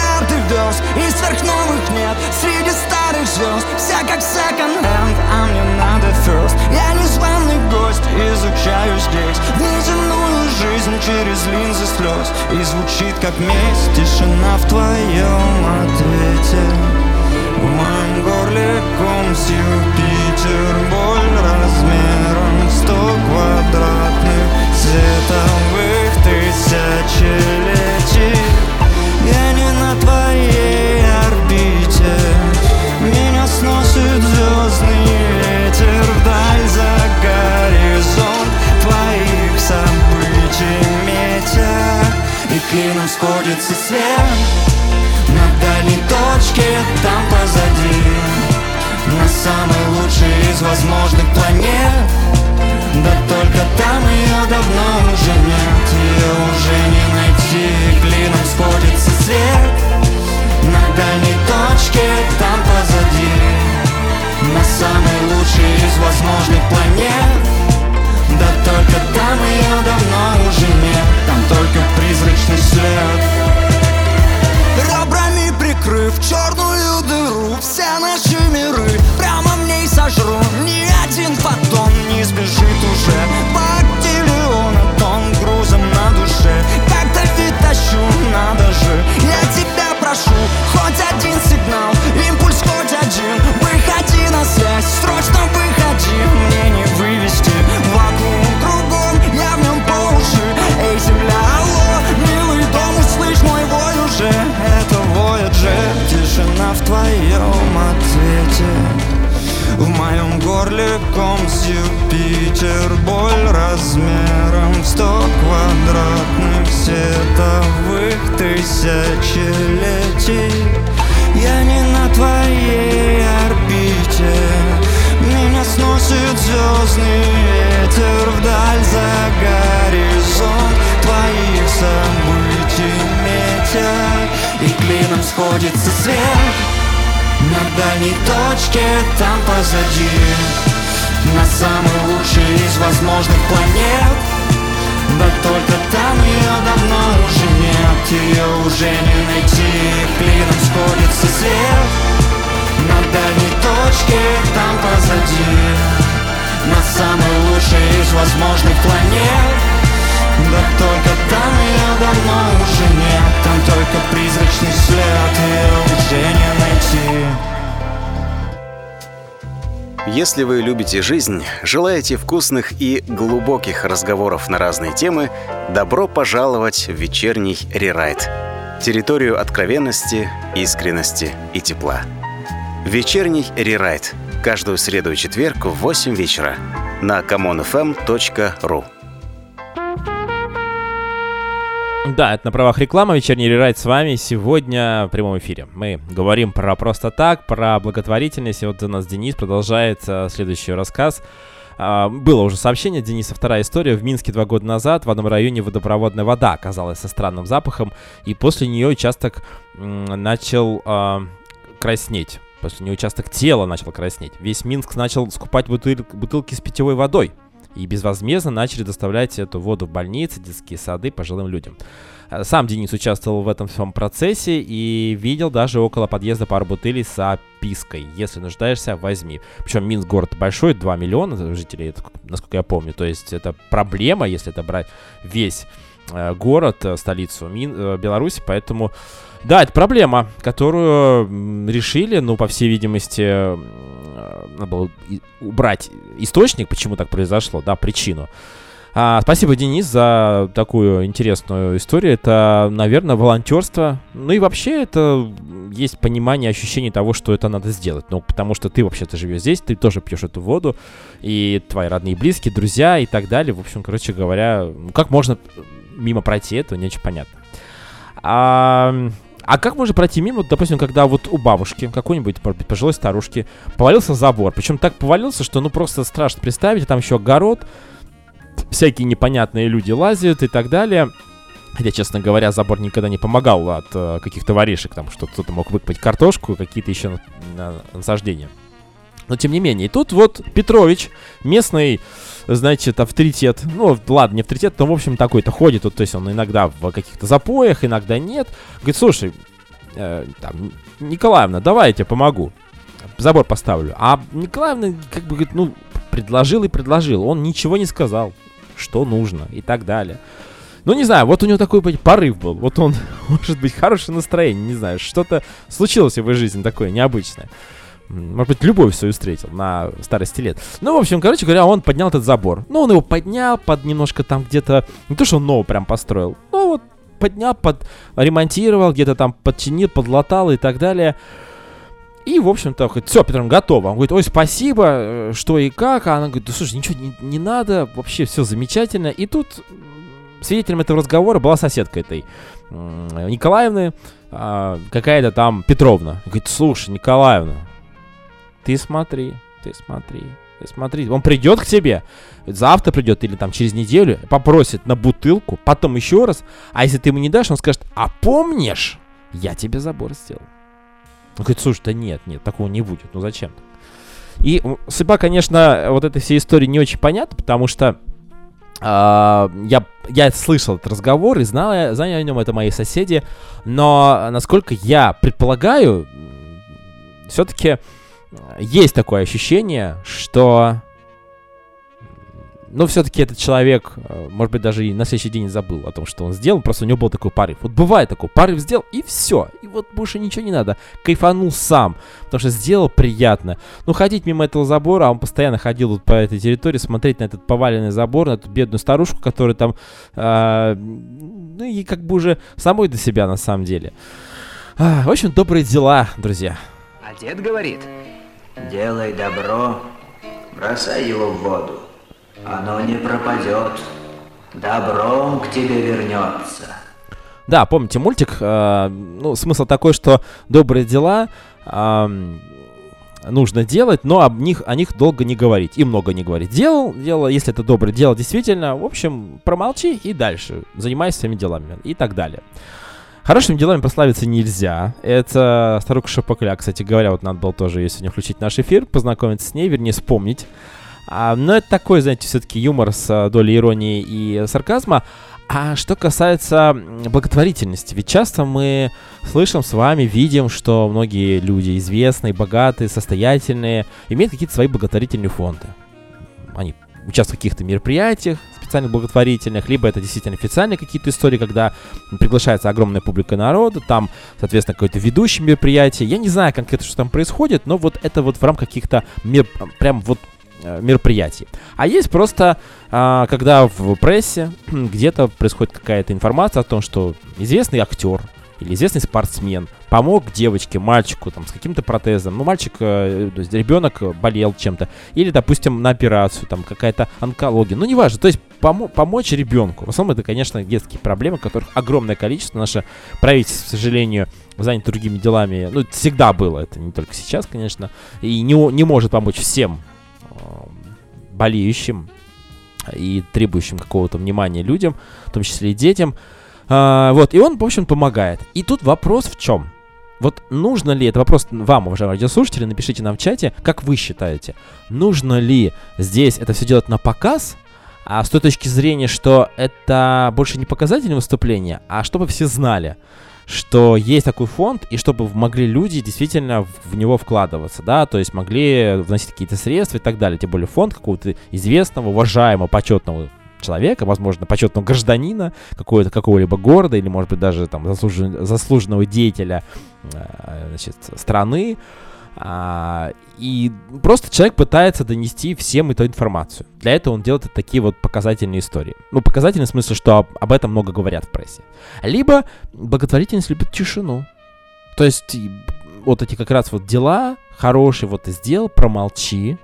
звезд И сверхновых нет среди старых звезд. Вся как second hand, а мне надо first. Я гость Изучаю здесь неземную жизнь через линзы слез И звучит как месть тишина в твоем ответе В моем горле ком с Юпитер Боль размером сто квадратных Световых тысячелетий клином сходится свет. На дальней точке там позади. На самой лучшей из возможных планет. Да только там ее давно уже нет. Ее уже не найти. Клином сходится свет. На дальней точке там позади. На самой лучшей из возможных планет. Да только там ее сбежит уже. Бактиллиона тонн грузом на душе. Как-то вид тащу, надо же Я тебя прошу, хоть один сигнал. Импульс хоть один. Выходи на связь, срочно выходи. Мне не вывести. Вакуум кругом Я в нем по уши. Эй, земля, алло, милый дом, услышь мой вой уже. Это Voyager, тишина в твоем ответе. В моем горле ком Юпитер Боль размером в сто квадратных световых тысячелетий. Я не на твоей орбите. Меня сносит звездный ветер Вдаль за горизонт. Твоих событий метя И клином сходится свет. На дальней точке там позади На самой лучшей из возможных планет. Да только там ее давно уже нет Ее уже не найти. Клином сходится свет На дальней точке там позади. На самой лучшей из возможных планет. Да только там ее давно уже нет Там только призрачный след Ее уже не найти Если вы любите жизнь, желаете вкусных и глубоких разговоров на разные темы, добро пожаловать в вечерний рерайт. Территорию откровенности, искренности и тепла. Вечерний рерайт. Каждую среду и четверг в 8 вечера на commonfm.ru. Да, это на правах рекламы. Вечерний рерайт с вами сегодня в прямом эфире. Мы говорим про просто так, про благотворительность. И вот у нас Денис продолжает а, следующий рассказ. А, было уже сообщение Дениса, вторая история. В Минске два года назад в одном районе водопроводная вода оказалась со странным запахом, и после нее участок м, начал а, краснеть. После нее участок тела начал краснеть. Весь Минск начал скупать бутыль- бутылки с питьевой водой и безвозмездно начали доставлять эту воду в больницы, детские сады пожилым людям. Сам Денис участвовал в этом всем процессе и видел даже около подъезда пару бутылей с опиской. Если нуждаешься, возьми. Причем Минск город большой, 2 миллиона жителей, насколько я помню. То есть это проблема, если это брать весь э, город, э, столицу Мин, э, Беларуси, поэтому да, это проблема, которую решили, ну, по всей видимости, надо было убрать источник, почему так произошло, да, причину. А, спасибо, Денис, за такую интересную историю. Это, наверное, волонтерство. Ну и вообще это есть понимание, ощущение того, что это надо сделать. Ну, потому что ты вообще-то живешь здесь, ты тоже пьешь эту воду, и твои родные, близкие, друзья и так далее. В общем, короче говоря, ну, как можно мимо пройти этого, не очень понятно. А, а как можно пройти мимо, вот, допустим, когда вот у бабушки, какой-нибудь, пожилой старушки, повалился забор. Причем так повалился, что ну просто страшно представить, там еще огород, всякие непонятные люди лазят и так далее. Хотя, честно говоря, забор никогда не помогал от э, каких-то воришек, там, что кто-то мог выкопать картошку, какие-то еще на- на- насаждения. Но тем не менее, и тут вот Петрович, местный, значит, авторитет, ну, ладно, не авторитет, но, в общем, такой-то ходит, вот, то есть он иногда в каких-то запоях, иногда нет. Говорит, слушай, э, там, Николаевна, давай я тебе помогу, забор поставлю. А Николаевна, как бы, говорит, ну, предложил и предложил. Он ничего не сказал, что нужно и так далее. Ну, не знаю, вот у него такой порыв был. Вот он, может быть, хорошее настроение, не знаю, что-то случилось в его жизни такое необычное. Может быть, любовь свою встретил на старости лет. Ну, в общем, короче говоря, он поднял этот забор. Ну, он его поднял под немножко там где-то... Не то, что он новый прям построил. Ну, вот поднял, под... ремонтировал, где-то там подчинил, подлатал и так далее. И, в общем-то, говорит, все, Петр, готово. Он говорит, ой, спасибо, э, что и как. А она говорит, да слушай, ничего не, не надо, вообще все замечательно. И тут свидетелем этого разговора была соседка этой Николаевны, а, какая-то там Петровна. Говорит, слушай, Николаевна, ты смотри, ты смотри, ты смотри. Он придет к тебе, завтра придет или там через неделю, попросит на бутылку, потом еще раз. А если ты ему не дашь, он скажет, а помнишь, я тебе забор сделал. Он говорит, слушай, да нет, нет, такого не будет, ну зачем? И судьба, конечно, вот этой всей истории не очень понятна, потому что а, я, я слышал этот разговор и знал, знали о нем это мои соседи, но насколько я предполагаю, все-таки есть такое ощущение, что ну, все-таки этот человек, э, может быть, даже и на следующий день забыл о том, что он сделал, просто у него был такой порыв. Вот бывает такой, порыв сделал, и все. И вот больше ничего не надо. Кайфанул сам, потому что сделал приятно. Ну, ходить мимо этого забора, а он постоянно ходил вот по этой территории, смотреть на этот поваленный забор, на эту бедную старушку, которая там, а, ну, и как бы уже самой до себя, на самом деле. А, в общем, добрые дела, друзья. А дед говорит, делай добро, бросай его в воду. Оно не пропадет, добром к тебе вернется. Да, помните мультик? э, ну, смысл такой, что добрые дела ам, нужно делать, но об них, о них долго не говорить и много не говорить. Делал, дело, если это доброе дело действительно, в общем, промолчи и дальше. Занимайся своими делами и так далее. Хорошими делами прославиться нельзя. Это старуха Шапокля, кстати говоря, вот надо было тоже ее сегодня включить в наш эфир, познакомиться с ней, вернее, вспомнить. А, но это такой, знаете, все-таки юмор с а, долей иронии и сарказма. А что касается благотворительности, ведь часто мы слышим с вами, видим, что многие люди известные, богатые, состоятельные, имеют какие-то свои благотворительные фонды. Они участвуют в каких-то мероприятиях специальных благотворительных, либо это действительно официальные какие-то истории, когда приглашается огромная публика народа, там, соответственно, какой-то ведущий мероприятие. Я не знаю конкретно, что там происходит, но вот это вот в рамках каких-то мер... прям вот э, мероприятий. А есть просто, а, когда в прессе где-то происходит какая-то информация о том, что известный актер или известный спортсмен помог девочке, мальчику там с каким-то протезом. Ну, мальчик, э, то есть ребенок э, болел чем-то. Или, допустим, на операцию, там какая-то онкология. Ну, неважно. То есть помо- помочь ребенку. В основном это, конечно, детские проблемы, которых огромное количество. Наше правительство, к сожалению, занято другими делами. Ну, это всегда было. Это не только сейчас, конечно. И не, не может помочь всем э, болеющим и требующим какого-то внимания людям, в том числе и детям. А, вот, и он, в общем, помогает. И тут вопрос в чем? Вот нужно ли, это вопрос вам, уважаемые радиослушатели, напишите нам в чате, как вы считаете, нужно ли здесь это все делать на показ, а с той точки зрения, что это больше не показательное выступление, а чтобы все знали, что есть такой фонд, и чтобы могли люди действительно в него вкладываться, да, то есть могли вносить какие-то средства и так далее. Тем более фонд какого-то известного, уважаемого, почетного человека, возможно, почетного гражданина какого-то какого-либо города или, может быть, даже там заслужен- заслуженного деятеля э, значит, страны. А, и просто человек пытается донести всем эту информацию. Для этого он делает такие вот показательные истории. Ну, показательный в смысле, что об, об этом много говорят в прессе. Либо благотворительность любит тишину. То есть вот эти как раз вот дела хорошие, вот ты сделал, промолчи,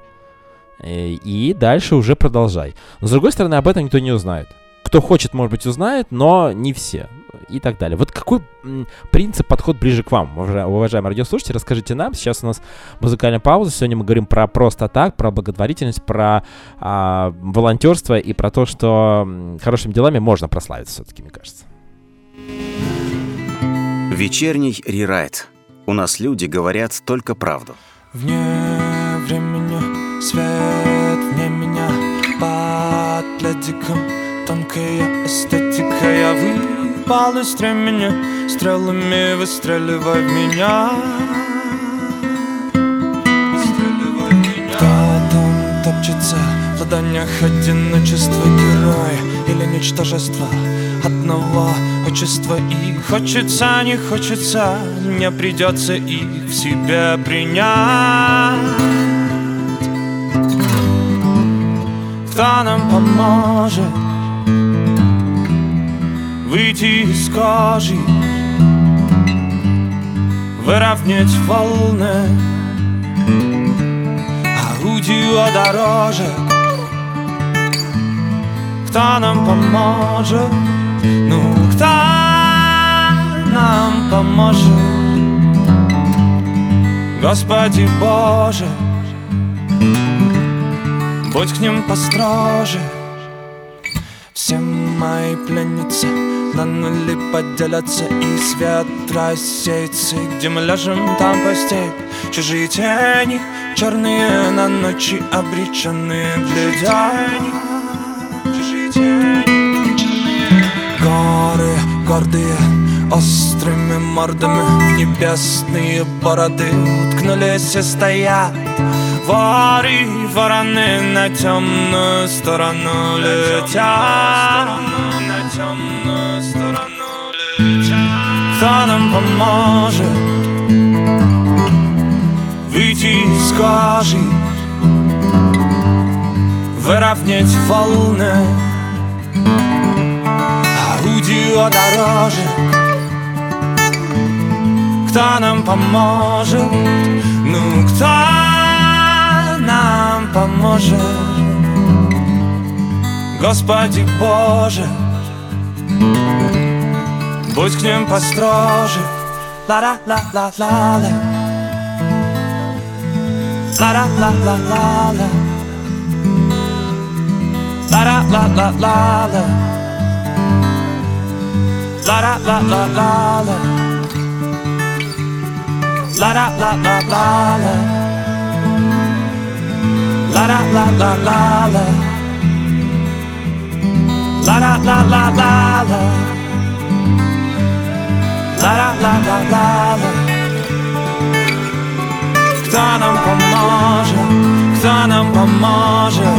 и дальше уже продолжай. Но с другой стороны, об этом никто не узнает. Кто хочет, может быть, узнает, но не все. И так далее. Вот какой принцип, подход ближе к вам, уважа- уважаемые радиослушатели, расскажите нам. Сейчас у нас музыкальная пауза. Сегодня мы говорим про просто так, про благотворительность, про а, волонтерство и про то, что хорошими делами можно прославиться все-таки, мне кажется. Вечерний рерайт. У нас люди говорят только правду. Вне времени свет вне меня Под пледиком тонкая эстетика. Я выпал из стремени Стрелами выстреливай в меня. Хочется В ладонях одиночество героя Или ничтожество? Одного отчества И хочется, не хочется. Мне придется их в себе принять Кто нам поможет Выйти из кожи Выровнять волны Орудию дорожек Кто нам поможет? Ну, кто нам поможет? Господи Боже Будь к ним построже. Все мои пленницы на нули поделятся И свет рассеется Где мы ляжем, там постель. Чужие тени, черные на ночи Обреченные глядят Чужие Горы гордые, острыми мордами Небесные бороды уткнулись и стоят Wary warany na ciemną stronę leciał. Kto nam pomoże? Wyjść z korzy Wyrawniać wolnę A ludzi o doroże kto nam pomoże? No kto Поможет? Господи Боже Будь к ним построже. Ла-ла-ла-ла-ла-ла Ла-ла-ла-ла-ла-ла La la la la la. La da la la la la. La da la la la la. Kto nam pomoże, kto nam pomoże?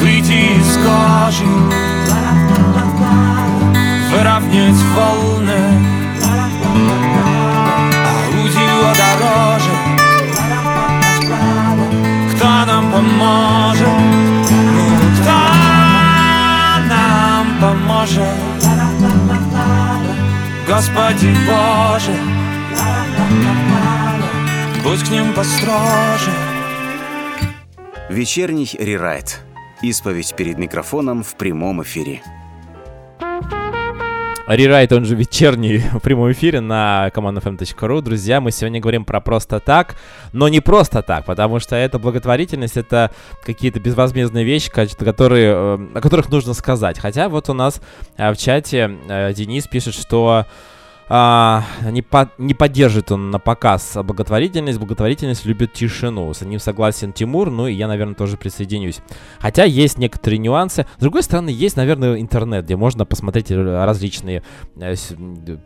Wyjdzie z kozi. Wyrawniec wolny. Поможет? Ну, кто нам поможет? Господи Боже Будь к ним построже Вечерний рерайт. Исповедь перед микрофоном в прямом эфире. Рерайт, он же вечерний в прямом эфире на comandfm.ru. Друзья, мы сегодня говорим про просто так, но не просто так, потому что это благотворительность, это какие-то безвозмездные вещи, которые, э, о которых нужно сказать. Хотя вот у нас э, в чате э, Денис пишет, что а, не, по, не поддержит он на показ благотворительность. Благотворительность любит тишину. С ним согласен Тимур, ну и я, наверное, тоже присоединюсь. Хотя есть некоторые нюансы. С другой стороны, есть, наверное, интернет, где можно посмотреть различные, э,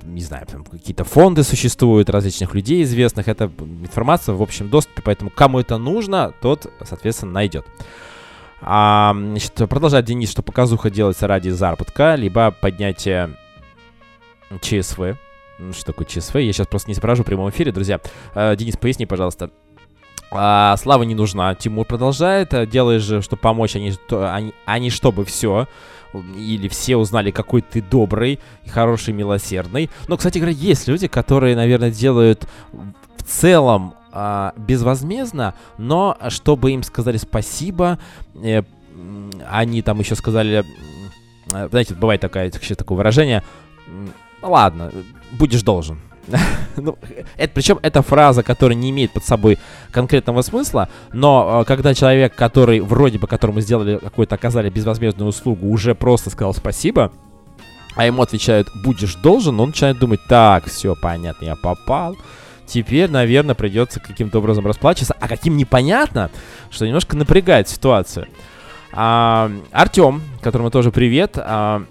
не знаю, какие-то фонды существуют, различных людей известных. Это информация в общем доступе, поэтому кому это нужно, тот, соответственно, найдет. А, значит, продолжает Денис, что показуха делается ради заработка, либо поднятия ЧСВ. Что такое ЧСВ? Я сейчас просто не спрашиваю в прямом эфире, друзья. Э, Денис, поясни, пожалуйста. А, слава не нужна. Тимур продолжает. Делаешь же, чтобы помочь, они, они, они чтобы все. Или все узнали, какой ты добрый, хороший, милосердный. Но, кстати говоря, есть люди, которые, наверное, делают в целом а, безвозмездно, но чтобы им сказали спасибо, э, они там еще сказали, знаете, бывает такое, такое выражение, ну ладно, будешь должен. ну, это, причем это фраза, которая не имеет под собой конкретного смысла, но э, когда человек, который вроде бы которому сделали какую-то оказали безвозмездную услугу, уже просто сказал спасибо, а ему отвечают будешь должен, он начинает думать, так, все понятно, я попал. Теперь, наверное, придется каким-то образом расплачиваться. А каким непонятно, что немножко напрягает ситуацию. А, Артем, которому тоже привет, а,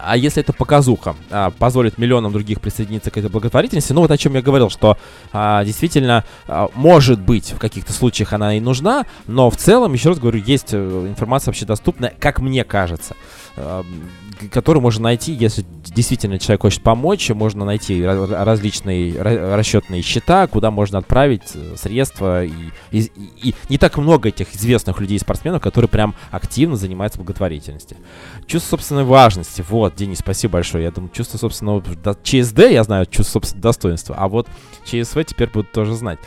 А если эта показуха а, позволит миллионам других присоединиться к этой благотворительности, ну вот о чем я говорил, что а, действительно а, может быть в каких-то случаях она и нужна, но в целом, еще раз говорю, есть э, информация вообще доступная, как мне кажется. А, которую можно найти, если действительно человек хочет помочь, можно найти различные расчетные счета, куда можно отправить э, средства. И, и, и не так много этих известных людей, спортсменов, которые прям активно занимаются благотворительностью. Чувство собственной важности. Вот, Денис, спасибо большое. Я думаю, чувство собственного... ЧСД я знаю, чувство собственного достоинства, а вот ЧСВ теперь будут тоже знать.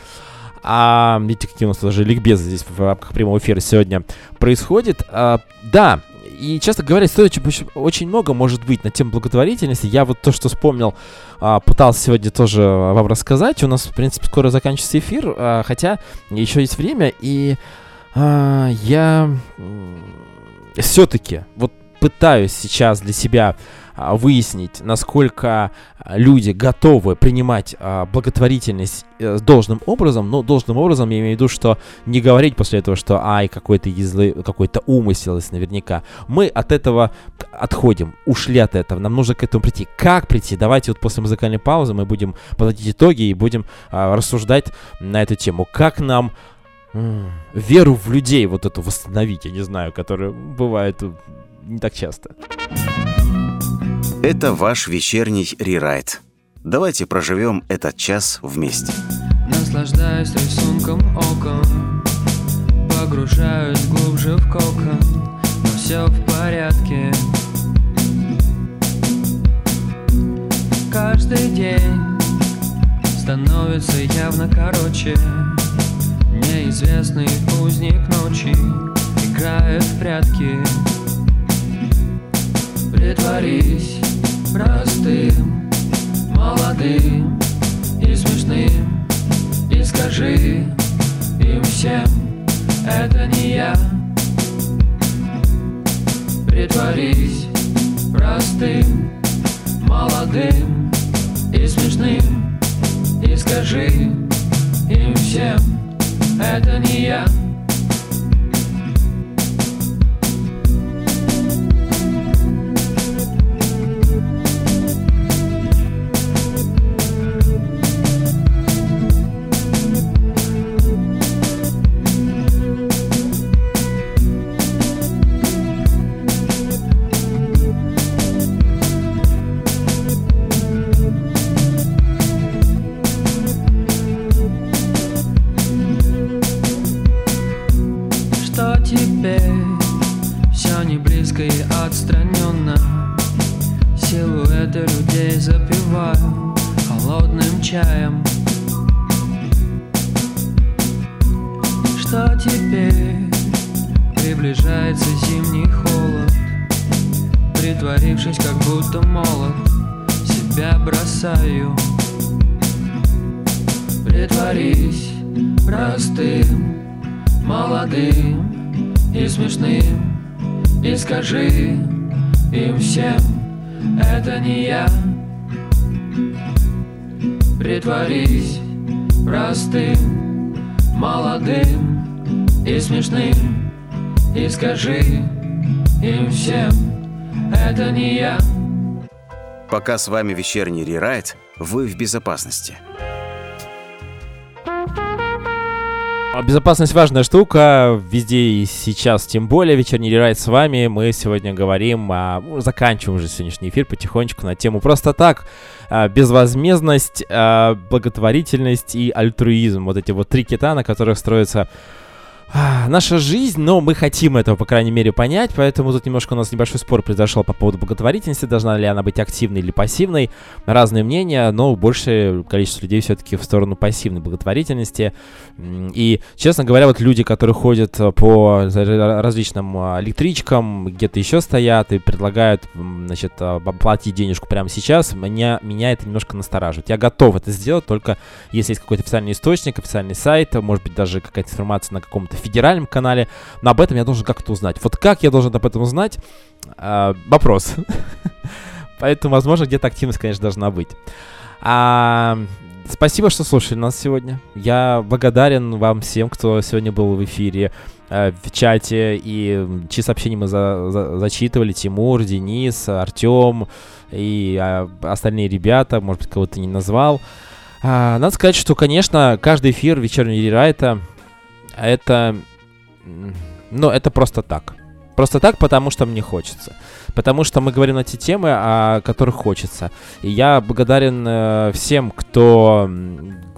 А видите, какие у нас даже ликбезы здесь в рамках прямого эфира сегодня происходит. А, да, и, честно говоря, стоит очень, много может быть на тему благотворительности. Я вот то, что вспомнил, а, пытался сегодня тоже вам рассказать. У нас, в принципе, скоро заканчивается эфир, а, хотя еще есть время, и а, я все-таки вот пытаюсь сейчас для себя выяснить, насколько а, люди готовы принимать а, благотворительность э, должным образом. Но должным образом я имею в виду, что не говорить после этого, что ай, какой-то язлы, какой-то умысел есть наверняка. Мы от этого отходим, ушли от этого. Нам нужно к этому прийти. Как прийти? Давайте вот после музыкальной паузы мы будем подводить итоги и будем а, рассуждать на эту тему. Как нам веру в людей вот эту восстановить, я не знаю, которая бывает не так часто. Это ваш вечерний рерайт. Давайте проживем этот час вместе. Наслаждаюсь рисунком окон Погружаюсь глубже в кокон. Но все в порядке. Каждый день становится явно короче. Неизвестный узник ночи Играет в прятки. Притворись простым, молодым и смешным. И скажи им всем, это не я. Притворись простым, молодым и смешным. И скажи им всем, это не я Пока с вами вечерний рерайт, вы в безопасности. А безопасность важная штука, везде и сейчас, тем более вечерний рерайт с вами. Мы сегодня говорим, а, заканчиваем уже сегодняшний эфир потихонечку на тему просто так, а, безвозмездность, а, благотворительность и альтруизм. Вот эти вот три кита, на которых строится наша жизнь, но мы хотим этого, по крайней мере, понять, поэтому тут немножко у нас небольшой спор произошел по поводу благотворительности, должна ли она быть активной или пассивной. Разные мнения, но большее количество людей все-таки в сторону пассивной благотворительности. И, честно говоря, вот люди, которые ходят э, по различным а, электричкам, где-то еще стоят и предлагают, значит, а, платить денежку прямо сейчас, меня, меня это немножко настораживает. Я готов это сделать, только если есть какой-то официальный источник, официальный сайт, может быть, даже какая-то информация на каком-то федеральном канале, но об этом я должен как-то узнать. Вот как я должен об этом узнать? А, вопрос. Поэтому, возможно, где-то активность, конечно, должна быть. А, Спасибо, что слушали нас сегодня. Я благодарен вам всем, кто сегодня был в эфире, э, в чате, и чьи сообщения мы за- за- зачитывали. Тимур, Денис, Артем и а, остальные ребята, может быть, кого-то не назвал. А, надо сказать, что, конечно, каждый эфир вечернего рерайта это... м, Ну, это просто так. Просто так, потому что мне хочется. Потому что мы говорим на те темы, о которых хочется. И я благодарен э, всем, кто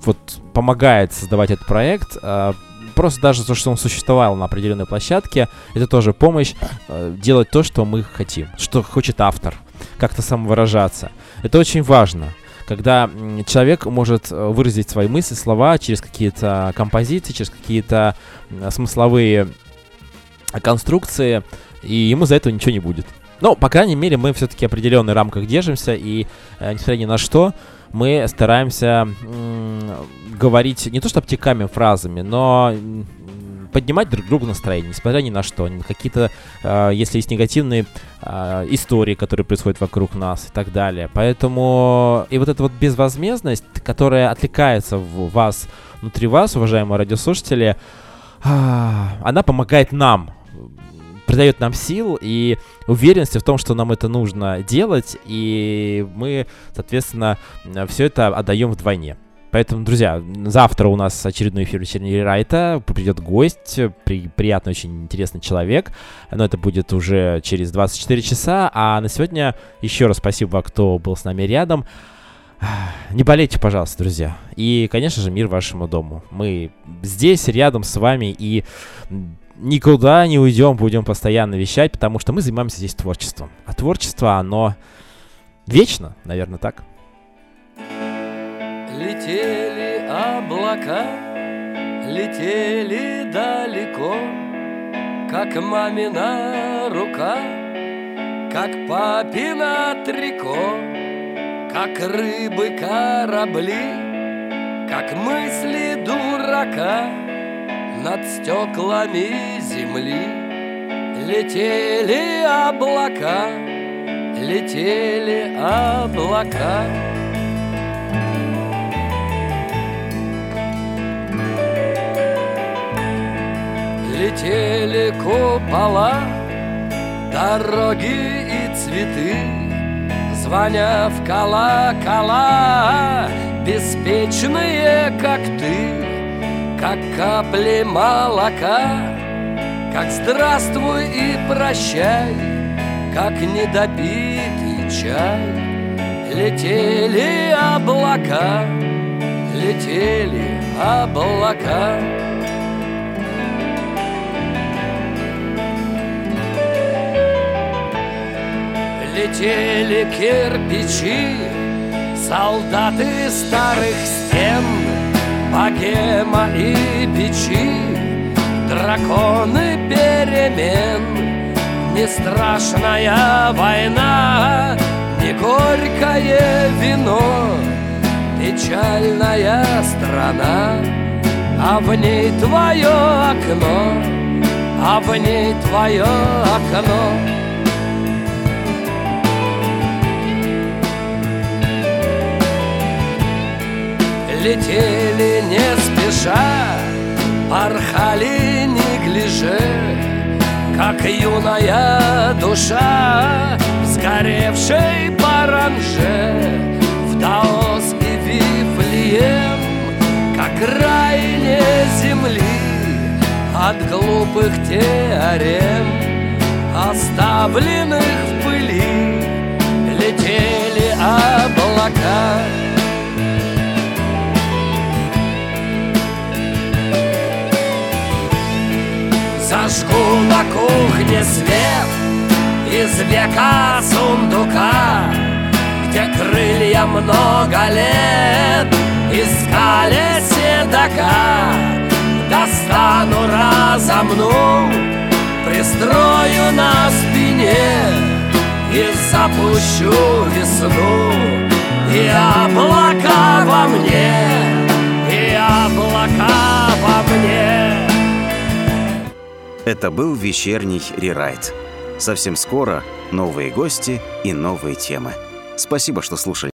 вот помогает создавать этот проект. э, просто даже то, что он существовал на определенной площадке, это тоже помощь э, делать то, что мы хотим, что хочет автор, как-то самовыражаться. Это очень важно. Когда человек может э, выразить свои мысли, слова через какие-то композиции, через какие-то смысловые конструкции, и ему за это ничего не будет. Но, по крайней мере, мы все-таки в определенных рамках держимся, и, э, несмотря ни на что, мы стараемся м, говорить не то что обтеками фразами, но поднимать друг другу настроение, несмотря ни на что. Какие-то, э, если есть негативные э, истории, которые происходят вокруг нас и так далее. Поэтому и вот эта вот безвозмездность, которая отвлекается в вас, внутри вас, уважаемые радиослушатели, а, она помогает нам, придает нам сил и уверенности в том, что нам это нужно делать, и мы, соответственно, все это отдаем вдвойне. Поэтому, друзья, завтра у нас очередной эфир вечернего райта. Придет гость, при, приятный, очень интересный человек. Но это будет уже через 24 часа. А на сегодня еще раз спасибо, кто был с нами рядом. Не болейте, пожалуйста, друзья. И, конечно же, мир вашему дому. Мы здесь, рядом с вами, и никуда не уйдем, будем постоянно вещать, потому что мы занимаемся здесь творчеством. А творчество, оно вечно, наверное, так. Летели облака, летели далеко, Как мамина рука, как папина трико, Как рыбы корабли, как мысли дурака Над стеклами земли Летели облака, летели облака. Летели купола, дороги и цветы, Звоня в колокола, беспечные, как ты, Как капли молока, как здравствуй и прощай, Как недопитый чай. Летели облака, летели облака. Летели кирпичи, солдаты старых стен, Богема и печи, драконы перемен. Не страшная война, не горькое вино, Печальная страна, а в ней твое окно, а в ней твое окно. Летели не спеша, порхали неглиже, как юная душа, сгоревшей паранже в Даос и Вифлеем, как крайне земли от глупых теорем, оставленных в пыли, летели облака. Зажгу на кухне свет из века сундука, Где крылья много лет искали седока. Достану, разомну, пристрою на спине И запущу весну, и облака во мне, и облака во мне. Это был вечерний рерайт. Совсем скоро новые гости и новые темы. Спасибо, что слушали.